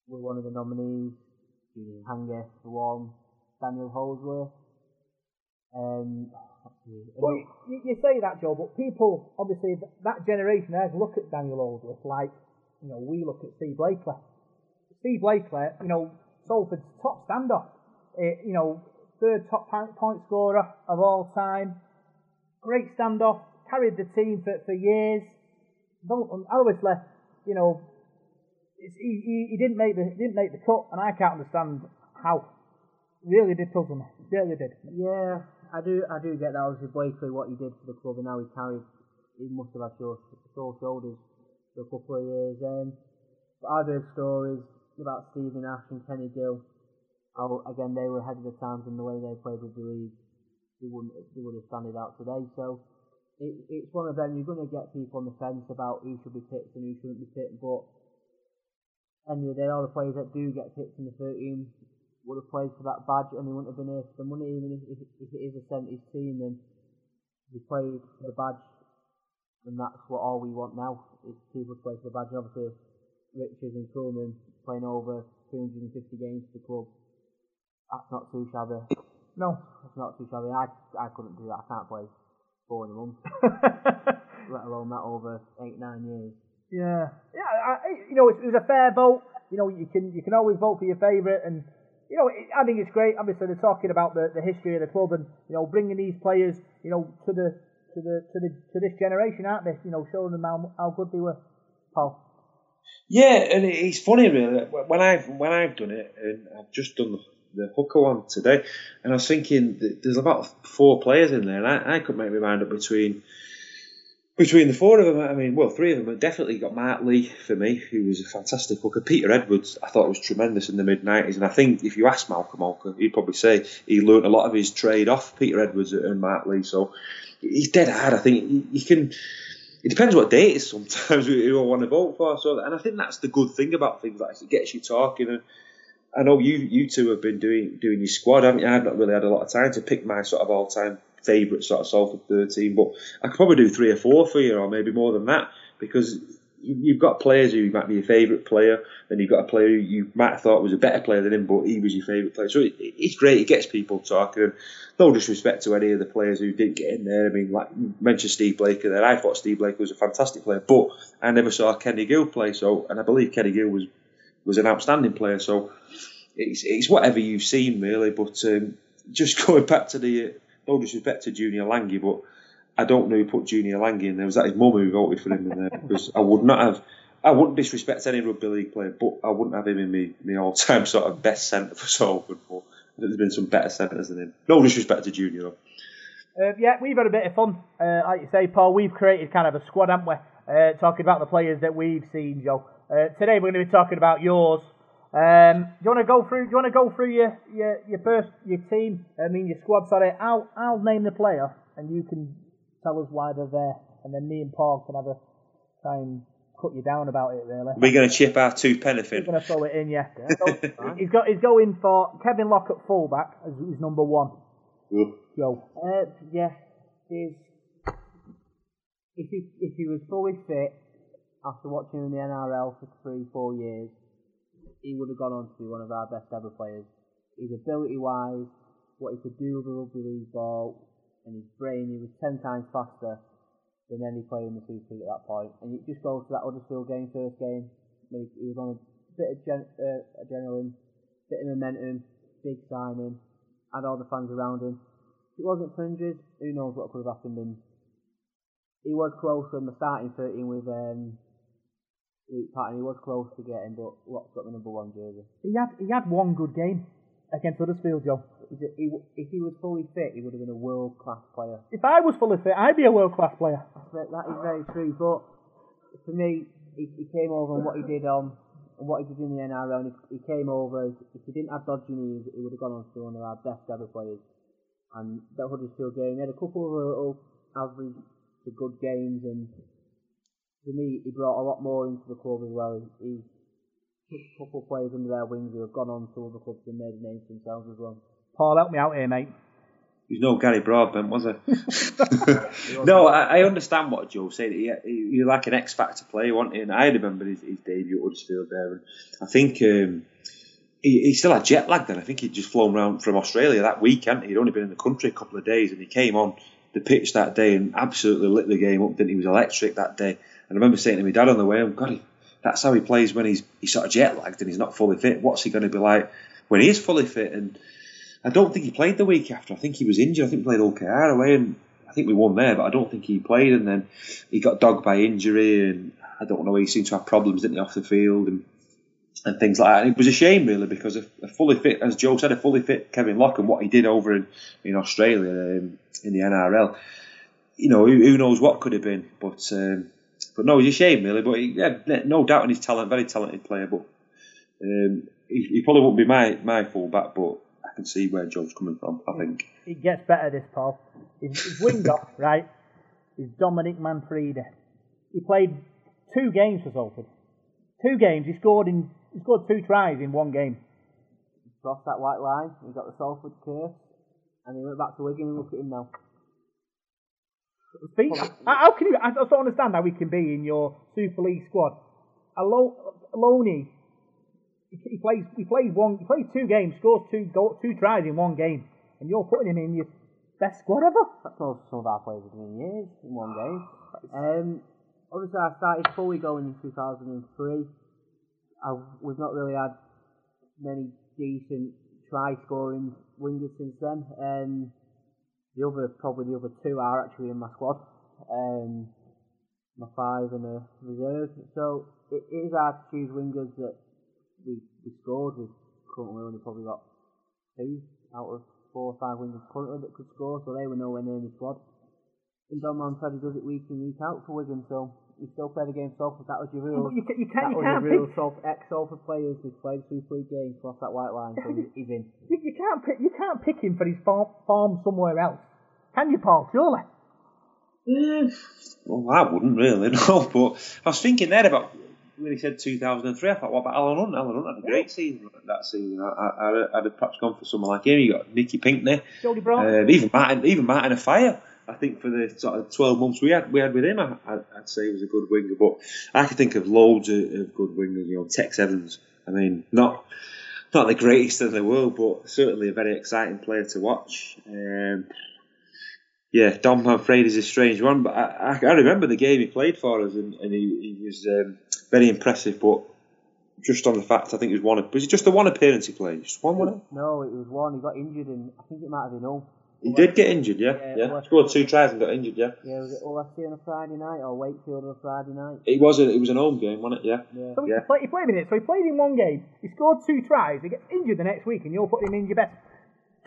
were one of the nominees. Julian Hangeth, for one. Daniel Holdsworth. Um, Well, you, you say that, Joe, but people, obviously, that generation there look at Daniel Holdsworth like, you know, we look at Steve Blakeley. Steve Blakeley, you know, Salford's top standoff, eh, you know, third top point scorer of all time, great standoff, carried the team for, for years. Don't, obviously, you know, he, he, he didn't make the he didn't make the cut, and I can't understand how. Really did puzzle me. Really did. Yeah, I do. I do get that. Obviously, Blakeley, what he did for the club, and now he carried. He must have had sore, sore shoulders for a couple of years. Um, but I've heard stories about Steve Nash and Kenny Gill. How again they were ahead of the times in the way they played with the league. They wouldn't. They would have standed out today. So it, it's one of them. You're going to get people on the fence about who should be picked and who shouldn't be picked, but. And there are the players that do get picked in the 13 would have played for that badge and they wouldn't have been here for the money, even if, if, if it is a 70s team, then they played for the badge, and that's what all we want now is people to play for the badge. And obviously, Richards and Coulman playing over 350 games for the club. That's not too shabby. No. That's not too shabby. I I couldn't do that. I can't play four in a month, let alone that over eight nine years. Yeah, yeah. I, you know, it, was a fair vote. You know, you can you can always vote for your favourite, and you know, it, I think it's great. Obviously, they're talking about the, the history of the club, and you know, bringing these players, you know, to the to the to the to this generation, aren't they? You know, showing them how how good they were. Paul. Yeah, and it's funny really. When I've when I've done it, and I've just done the, hooker one today, and I was thinking there's about four players in there, and I, I couldn't make my mind up between between the four of them. I mean, well, three of them have definitely got Mark Lee for me, who was a fantastic hooker. Peter Edwards, I thought was tremendous in the mid '90s, and I think if you ask Malcolm Alker, he'd probably say he learnt a lot of his trade off Peter Edwards and Mark Lee. So he's dead hard. I think you can it depends what day it is sometimes who I want to vote for. So, and I think that's the good thing about things like this. It gets you talking. And I know you you two have been doing doing your squad, haven't you? I've not really had a lot of time to pick my sort of all time favourite sort of Salford 13, but I could probably do three or four for you, or maybe more than that, because you- you've got players who might be your favourite player, and you've got a player who you might have thought was a better player than him, but he was your favourite player. So it, it's great. It gets people talking. And no disrespect to any of the players who didn't get in there. I mean, like you mentioned Steve Blake there. I thought Steve Blake was a fantastic player, but I never saw Kenny Gill play. So, and I believe Kenny Gill was was an outstanding player. So it's it's whatever you've seen really. But um, just going back to the no disrespect to Junior Langi, but I don't know who put Junior Langi in there. Was that his mum who voted for him in there? Because I would not have. I wouldn't disrespect any rugby league player, but I wouldn't have him in me my all time sort of best centre for Salford. But there's been some better centres than him. No disrespect to Junior. Uh, yeah, we've had a bit of fun. Uh, like you say, Paul, we've created kind of a squad, haven't we? Uh, talking about the players that we've seen, Joe. Uh, today we're going to be talking about yours. Um, do you want to go through? Do you want to go through your your your first your team? I mean your squad. Sorry, I'll I'll name the player, and you can tell us why they're there, and then me and Paul can have a try and cut you down about it. Really, We're going to chip our two penneth we're going to throw it in, yeah. So, he's got he's going for Kevin Locke at fullback as his number one. Joe. Uh, yeah, there's if he if he was fully fit after watching him in the NRL for three four years, he would have gone on to be one of our best ever players. His ability wise, what he could do with a rugby league ball, and his brain, he was ten times faster than any player in the Super League at that point. And it just goes to that Huddersfield game, first game. He he was on a bit of gen, uh, adrenaline, bit of momentum, big signing, had all the fans around him. If it wasn't for injuries, who knows what could have happened. And he was close from the starting 13 with um, Luke Patten. He was close to getting, but Locke's got the number one jersey. He had he had one good game against Huddersfield, Joe. Is he If he was fully fit, he would have been a world class player. If I was fully fit, I'd be a world class player. That's ve- That is very true. But for me, he, he came over and what he did on and what he did in the NRL. And he, he came over. If he didn't have dodgy knees, he would have gone on to be one of our best ever players. And that Huddersfield game, he had a couple of little average to good games, and for me, he brought a lot more into the club as well. He took a couple of players under their wings who have gone on to other clubs and made a name for themselves as well. Paul, help me out here, mate. He's no Gary Broadbent, was he? no, I, I understand what Joe said. He, he, he's like an X Factor player, wasn't he? And I remember his, his debut at Huddersfield there. And I think um, he, he still had jet lag then. I think he'd just flown around from Australia that weekend. he? He'd only been in the country a couple of days, and he came on the pitch that day and absolutely lit the game up. Didn't he? he was electric that day. I remember saying to my dad on the way, "Oh God, that's how he plays when he's he's sort of jet lagged and he's not fully fit. What's he going to be like when he is fully fit?" And I don't think he played the week after. I think he was injured. I think he played Hull KR away, and I think we won there, but I don't think he played. And then he got dogged by injury, and I don't know. He seemed to have problems, didn't he, off the field and and things like that. And it was a shame, really, because a, a fully fit, as Joe said, a fully fit Kevin Locke and what he did over in, in Australia um, in the NRL. You know, who, who knows what could have been, but um, but no, it's a shame, really. But he, yeah, no doubt in his talent, very talented player. But um, he, he probably won't be my my fullback, but I can see where Joe's coming from. I think. It gets better, this, Paul. His, his winger, right, is Dominic Manfredi. He played two games for Salford. Two games. He scored in. He scored two tries in one game. Crossed that white line, he got the Salford curse, and he went back to Wigan and look at him now. Speak, how can you? I don't understand how he can be in your Super League squad. Alo- Aloni, he, plays. He plays one. He plays two games. Scores two goal, two tries in one game, and you're putting him in your best squad ever. That's all some of our players have done in years in one game. Um, obviously, I started fully going in 2003. I've, we've not really had many decent try scoring wingers since then. Um, the other, probably the other two are actually in my squad. Um, my five and a reserve. So it, it is hard to choose wingers that we, we scored. We've currently only probably got two out of four or five wingers currently that could score, so they were nowhere near the squad. And Dom Manfredi does it week in, week out for Wigan, so you still play the game Salford. That was your rule. But you, ca- you can't. that You was can't your rule. pick. Salford, ex-Salford players who played two, three games off that white line, so he's in. You, you can't pick. You can't pick him for his farm, farm somewhere else. Can you, Paul? Surely. Eh, well, I wouldn't really, no. But I was thinking there about when he said 2003. I thought, what about Alan Hunt? Alan Hunt had a great season that season. I, I, I'd, I'd have perhaps gone for someone like him. You got Nicky Pinkney, Jody Brown. um, even Martin, even Martin Offiah. I think for the sort of 12 months we had we had with him, I, I'd, I'd say he was a good winger. But I could think of loads of, of good wingers. You know, Tex Evans. I mean, not not the greatest in the world, but certainly a very exciting player to watch. Um, yeah, Dom Manfredi is a strange one, but I, I, remember the game he played for us, and, and he, he was um, very impressive. But just on the fact, I think it was one. Was it just the one appearance he played? Just one, wasn't it? No, it was one. He got injured, and I think it might have been all. He did get injured, yeah, Yeah, yeah. well- Scored two tries and got injured, yeah. Yeah, was it Hull FC on a Friday night or Wakefield on a Friday night? It was a, it was an home game, wasn't it? Yeah. Yeah. So he, Yeah. played, he played in it. So he played in one game. He scored two tries. He gets injured the next week, and you're putting him in your best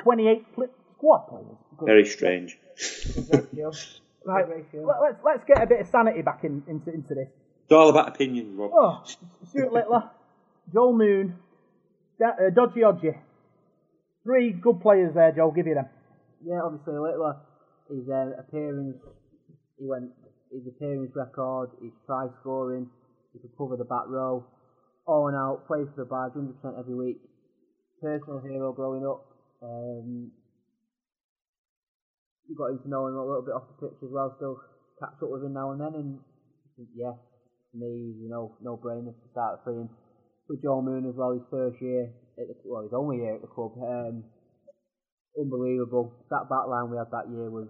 28 pl- squad players. Very strange. ratio. Right. Good. Let, let's let's get a bit of sanity back in, into into this. It's all about opinions, Rob. Oh, Stuart Littler, Joel Moon, da- uh, Dodgy Odgy. Three good players there, Joel. Give you them. Yeah, obviously Littler, his uh, appearance, he went his appearance record, his try scoring, he could cover the back row, all in out, plays for the badge, 100% every week. Personal hero growing up. Um, you got to know him a little bit off the pitch as well, still catch up with him now and then, and yeah, for me, you know, no brainer to start for him. With Joel Moon as well, his first year at the well, his only year at the club. Um, unbelievable. That back line we had that year was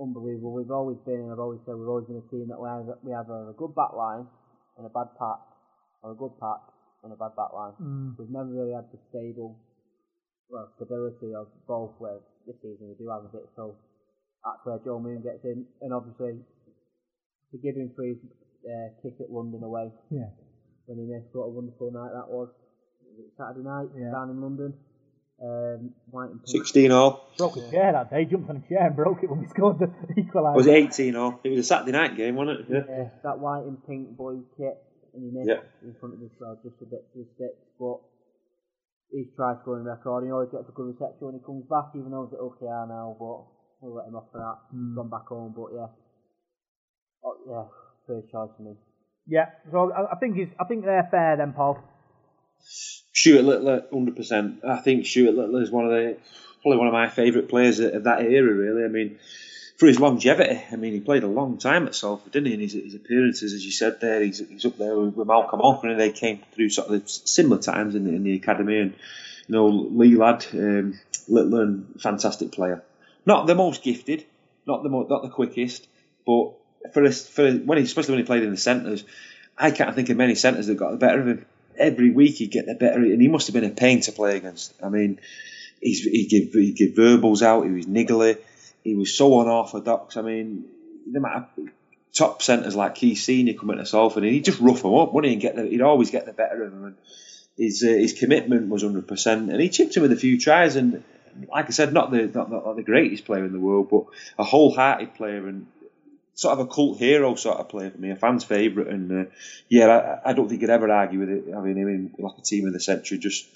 unbelievable. We've always been, and I've always said, we've always been a team that we have, we have a good back line and a bad pack, or a good pack and a bad back line. We've never really had the stable, well, stability of both. Where this season we do have a bit, so that's where Joel Moon gets in, and obviously to give him for his uh, kick at London away Yeah. when he missed. What a wonderful night that was. Was Saturday night Yeah. down in London. Um, white and pink. 16 all. Broke a chair that day. Jumped on a chair and broke it when we scored the equaliser. Was it 18 all? It was a Saturday night game, wasn't it? Yeah. Yeah, that white and pink boy kit, and he missed Yeah. in front of the crowd just a bit to the sticks. But he's try scoring record. He always gets a good reception when he comes back, even though he's at Hull KR now. But we'll let him off for that. Hmm. Gone back home, but yeah, oh, yeah, first choice for me. Yeah. So I, I think he's. I think they're fair then, Paul. Stuart Littler, 100%. I think Stuart Littler is one of the probably one of my favourite players of that era. Really, I mean, for his longevity. I mean, he played a long time at Salford, didn't he? And his, his appearances, as you said there, he's, he's up there with, with Malcolm Alker, and they came through sort of similar times in the, in the academy. And you know, Lee Ladd, um, little and fantastic player. Not the most gifted, not the mo- not the quickest, but for us, for when he, especially when he played in the centres, I can't think of many centres that got the better of him. Every week he'd get the better, and he must have been a pain to play against. I mean, he's, he give he give verbals out. He was niggly. He was so unorthodox. I mean, the matter top centres like Keith Senior coming to Salford, and he'd just rough them up, wouldn't he? And get the, he'd always get the better of them. And his uh, his commitment was hundred percent, and he chipped him with a few tries. And like I said, not the not, not the greatest player in the world, but a wholehearted player and sort of a cult hero sort of player for me, a fan's favourite. And uh, yeah, I, I, don't think you'd ever argue with it having him in like a team of the century just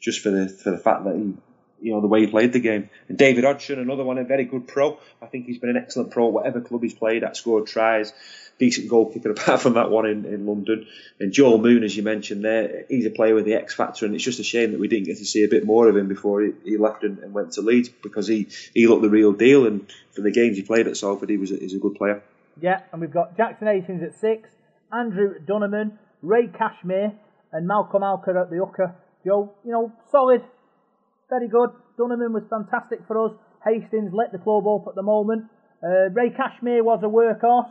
just for the for the fact that he. You know the way he played the game, and David Hodgson, another one, a very good pro. I think he's been an excellent pro, whatever club he's played at, scored tries, decent goal kicker apart from that one in, in London. And Joel Moon, as you mentioned there, he's a player with the X factor, and it's just a shame that we didn't get to see a bit more of him before he, he left and, and, went to Leeds because he, he looked the real deal. And for the games he played at Salford, he was a, he's a good player. Yeah, and we've got Jackson Hastings at six, Andrew Dunemann, Ray Cashmere, and Malcolm Alker at the hooker. Joe, you know, solid, very good. Dunemann was fantastic for us. Hastings let the club up at the moment. Uh, Ray Cashmere was a workhorse,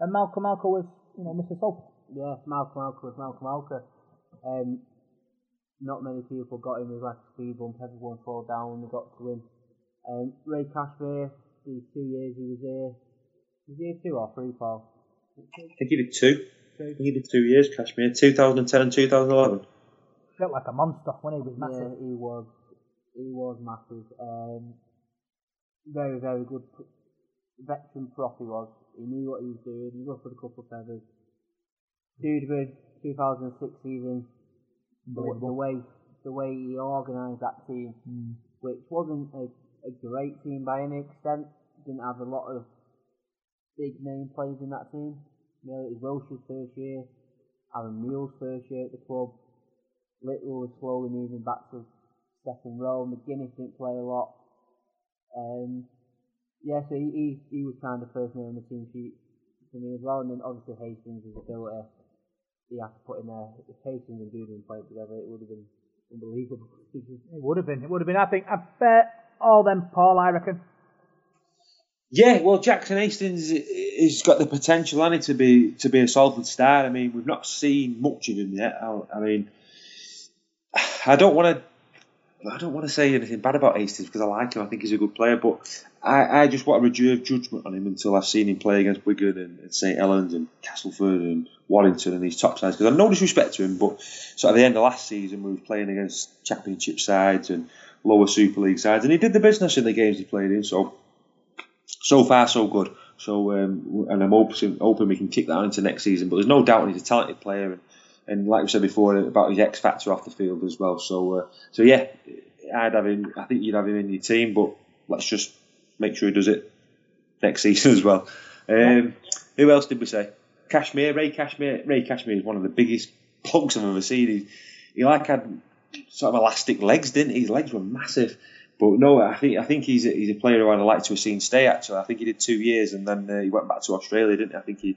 and Malcolm Alker was, you know, Mr. Soap. Yeah, Malcolm Alker was Malcolm Alker. Um, not many people got him with like a speed bump. Everyone fall down when they got to him. Um, Ray Cashmere, the two years he was here, was he two or three, Paul? I think he did two. two. I think he did two years, Cashmere, 2010 and 2011. Felt like a monster when he was massive. Yeah, he was. He was massive. Um, very, very good veteran prop he was. He knew what he was doing. He ruffled a couple of feathers. Dewsbury 2006 season, the, the, way the way he organised that team, mm. which wasn't a, a great team by any extent, didn't have a lot of big name players in that team. You know, it was Welsh's first year, Aaron Moule's first year at the club. Little was slowly moving back to second row. McGuinness didn't play a lot. Um, yeah, so he, he, he was kind of first name on the team sheet for me as well. And then obviously Hastings' ability, he had to put in there. If Hastings and Duden played together, it would have been unbelievable. It would have been. It would have been. I think. I bet all them, Paul. I reckon. Yeah, well, Jackson Hastings has got the potential, and to be to be a solid star. I mean, we've not seen much of him yet. I, I mean, I don't want to. I don't want to say anything bad about Hastings because I like him. I think he's a good player, but I, I just want to reserve judgment on him until I've seen him play against Wigan and, and St Helens and Castleford and Warrington and these top sides. Because I've no disrespect to him, but sort of the end of last season we were playing against Championship sides and lower Super League sides, and he did the business in the games he played in. So so far so good. So um, and I'm hoping, hoping we can kick that on into next season. But there's no doubt he's a talented player, and, and like we said before about his X factor off the field as well. So uh, so yeah, I'd have him. I think you'd have him in your team, but let's just make sure he does it next season as well. Um, who else did we say? Cashmere, Ray Cashmere. Ray Cashmere is one of the biggest plugs I've ever seen. He, he like had sort of elastic legs, didn't he? His legs were massive. But no, I think I think he's a, he's a player who I'd like to have seen stay. Actually, I think he did two years and then uh, he went back to Australia, didn't he? I think he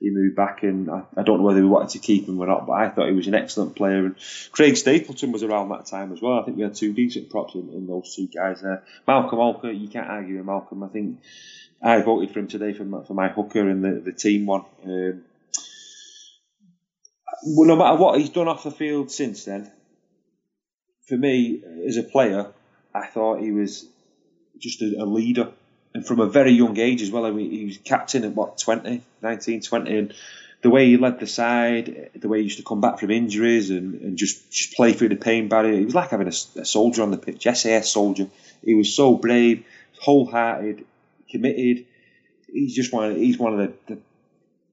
he moved back, and I, I, don't know whether we wanted to keep him or not. But I thought he was an excellent player. And Craig Stapleton was around that time as well. I think we had two decent props in, in those two guys there. Malcolm Alker, you can't argue with Malcolm. I think I voted for him today for my, for my hooker and the the team one. Um, well, no matter what he's done off the field since then, for me as a player, I thought he was just a, a, leader. And from a very young age as well, I mean, he was captain at what, 20, 19, 20. And the way he led the side, the way he used to come back from injuries and, and just, just play through the pain barrier, he was like having a, a soldier on the pitch, SAS soldier. He was so brave, wholehearted, committed. He's just one of, he's one of the, the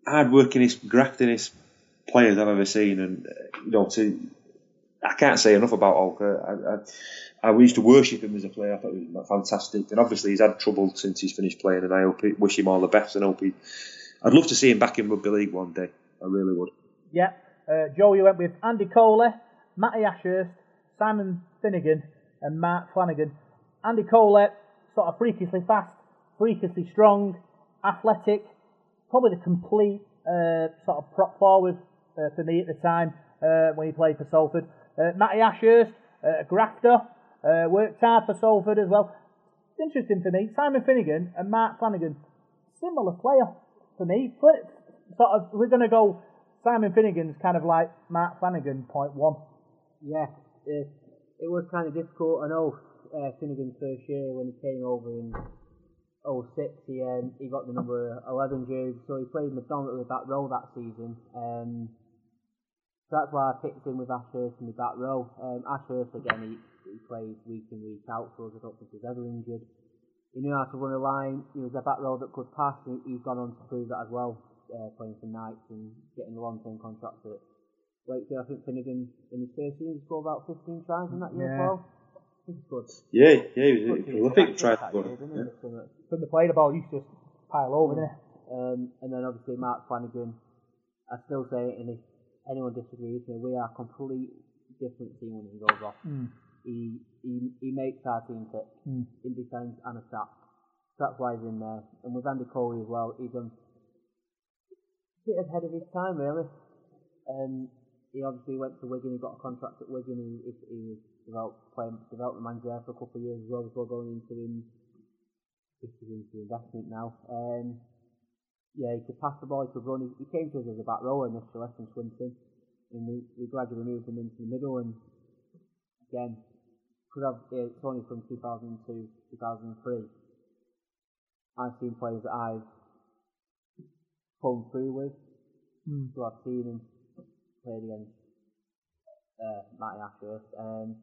hard-workingest, graftingest players I've ever seen. And, uh, you know, to, I can't say enough about Alker. I, I, I, used to worship him as a player. I thought he was fantastic, and obviously he's had trouble since he's finished playing. And I hope he, wish him all the best. And hope he, I'd love to see him back in rugby league one day. I really would. Yeah, uh, Joe, you went with Andy Coley, Matty Ashurst, Simon Finnigan, and Mark Flanagan. Andy Coley, sort of freakishly fast, freakishly strong, athletic, probably the complete uh, sort of prop forward uh, for me at the time uh, when he played for Salford. Uh, Matty Ashurst, uh, grafter, uh, worked hard for Salford as well. It's interesting for me. Simon Finnigan and Mark Flanagan, similar player for me. But sort of, we're going to go. Simon Finnigan's kind of like Mark Flanagan, point one. Yeah, it, it was kind of difficult. I know uh, Finnigan's first year when he came over in 06, he, um, he got the number 11 jersey, so he played back row that role that season. Um, so that's why I picked him with Ashurst in the back row. Um, Ashurst, again, he, he plays week in, week out for us. I don't think he's ever injured. He knew how to run a line. He was a back row that could pass, and he's gone on to prove that as well, uh, playing for Knights and getting a long-term contract at Wakefield. I think Finnigan, in his first season, scored about 15 tries in that year Yeah. as well. I think he scored. Yeah, yeah, he was scored a two prolific hat-tricks try that scorer. year, didn't he, Yeah. From the play the ball, used to just pile over there. Um, and then obviously Mark Flanagan. I still say, in if anyone disagrees with me, we are a complete different team when he goes off. Mm. He, he he makes our team tick Mm. in defence and attack. That's why he's in there. And with Andy Coley as well, he's um, a bit ahead of his time really. Um, he obviously went to Wigan. He got a contract at Wigan. He, he, he was developed, playing development manager there for a couple of years as well before going into him. This is into investment now. Um, yeah, he could pass the ball, he could run. He, he came to us as a back rower initially from Swinton, and we, we gradually moved him into the middle. And again, could have yeah, it's only from 2002 2003. I've seen players that I've come through with, Mm. so I've seen him played against uh, Matty Ashurst. Um,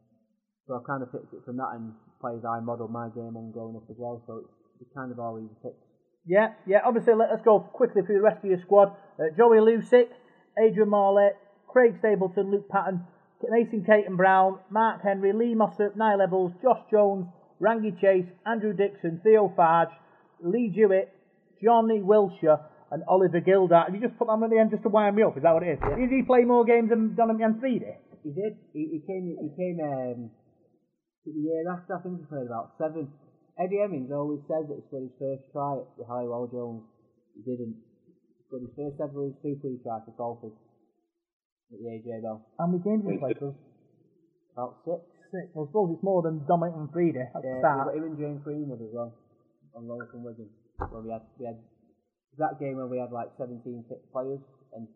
so I've kind of picked it from that and players I modelled my game on growing up as well. So it's, it's kind of always picks. Yeah, yeah. Obviously, let us go quickly through the rest of your squad. Uh, Joey Lussick, Adrian Morley, Craig Stapleton, Luke Patten, Mason Caton Brown, Mark Henry, Lee Mossop, Niall Josh Jones, Rangi Chase, Andrew Dixon, Theo Fages, Lee Jewitt, Johnny Wilshire, and Oliver Gildart. Have you just put them at the end just to wind me up? Is that what it is? Did he play more games than Donham Yanfridi? He did. He, he came. He came um, the year after. I think he played about seven. Eddie Hemmings always says that he scored his first try at the Halliwell Jones. He didn't. He scored his first ever Super League try for Salford at the AJ Bell. How many games did he play for? About six. Six. I suppose it's more than Dominic Manfredi at the Yeah, we start. got him and James Greenwood as well on loan from Wigan. Where we had we had that game where we had like 17 fit players and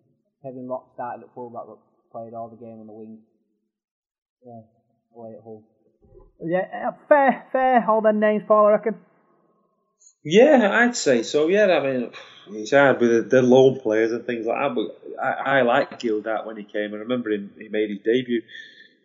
Kevin Locke started at fullback but played all the game on the wing. Yeah, away at home. Yeah, uh, fair, fair. All their names, Paul, I reckon. Yeah, I'd say so. Yeah, I mean, it's hard with the, the loan players and things like that. But I, I like Gildart when he came. I remember him, he made his debut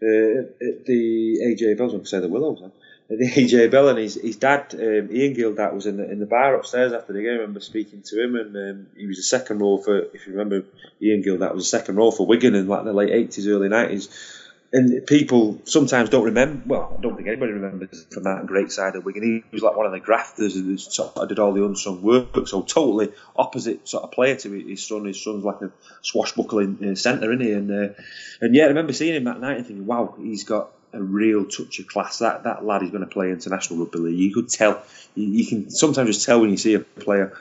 uh, at the AJ Bell. I say the Willows. Then. At the AJ Bell, and his, his dad, um, Ian Gildart, was in the in the bar upstairs after the game. I remember speaking to him, and um, he was a second row for. If you remember, Ian Gildart was a second row for Wigan in like the late eighties, early nineties and people sometimes don't remember. Well, I don't think anybody remembers from that great side of Wigan. He was like one of the grafters who sort of did all the unsung work. So totally opposite sort of player to his son. His son's like a swashbuckling uh, centre, isn't he? And uh, and yeah, I remember seeing him that night and thinking, wow, he's got a real touch of class. That that lad is going to play international rugby league. You could tell. You, you can sometimes just tell when you see a player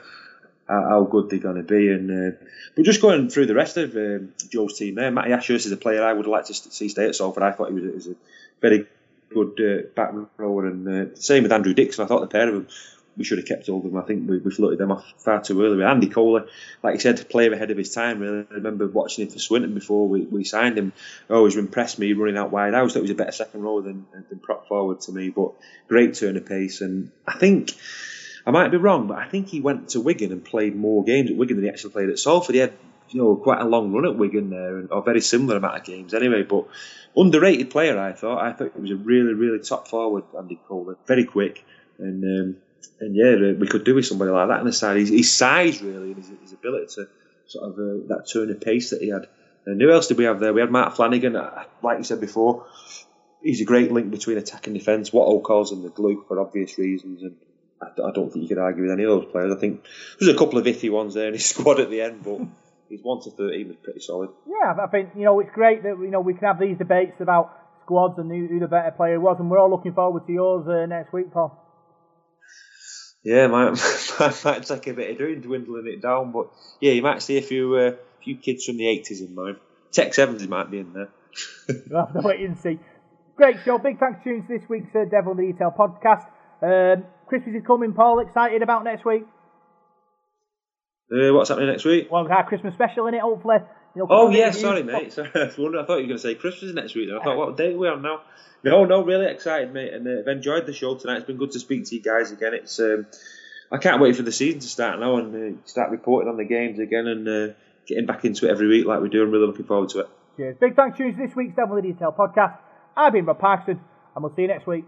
how, good they're going to be. And uh, but just going through the rest of um, Joe's team there, Matty Ashurst is a player I would like to see stay at Salford. I thought he was, a- was a very good uh, back rower, and uh, same with Andrew Dixon. I thought the pair of them. We should have kept hold of them. I think we, we floated them off far too early. With Andy Coley, like you said, player ahead of his time. Really, I remember watching him for Swinton before we, we signed him. Always impressed me running out wide. I always thought he was a better second rower than, than prop forward to me. But great turn of pace, and I think I might be wrong, but I think he went to Wigan and played more games at Wigan than he actually played at Salford. He had, you know, quite a long run at Wigan there, or very similar amount of games anyway. But underrated player, I thought. I thought he was a really, really top forward, Andy Coley. Very quick, and um, and yeah, we could do with somebody like that on the side. His, his size, really, and his, his ability to sort of uh, that turn of pace that he had. And who else did we have there? We had Matt Flanagan, uh, like you said before. He's a great link between attack and defence. Watto calls him the glue for obvious reasons, and I, I don't think you could argue with any of those players. I think there's a couple of iffy ones there in his squad at the end, but he's one to thirteen was pretty solid. Yeah, I think you know it's great that you know we can have these debates about squads and who, who the better player was, and we're all looking forward to yours uh, next week, Paul. Yeah, might, might, might take a bit of doing, dwindling it down, but yeah, you might see a few uh, few kids from the 80s in mine. Tex Evans might be in there. We'll have to wait and see. Great show. Big thanks to this week's uh, Devil in the Detail podcast. Um, Christmas is coming, Paul. Excited about next week? Uh, what's happening next week? Well, we've got our Christmas special in it, hopefully. Oh yeah, sorry mate. Sorry, I was wondering. I thought you were going to say Christmas next week. I thought, what date are we on now? No, no, really excited, mate, and uh, I've enjoyed the show tonight. It's been good to speak to you guys again. It's um, I can't wait for the season to start now and uh, start reporting on the games again and uh, getting back into it every week like we do. I'm really looking forward to it. Cheers. Big thanks to this week's Devil in the Detail podcast. I've been Rob Parkinson, and we'll see you next week.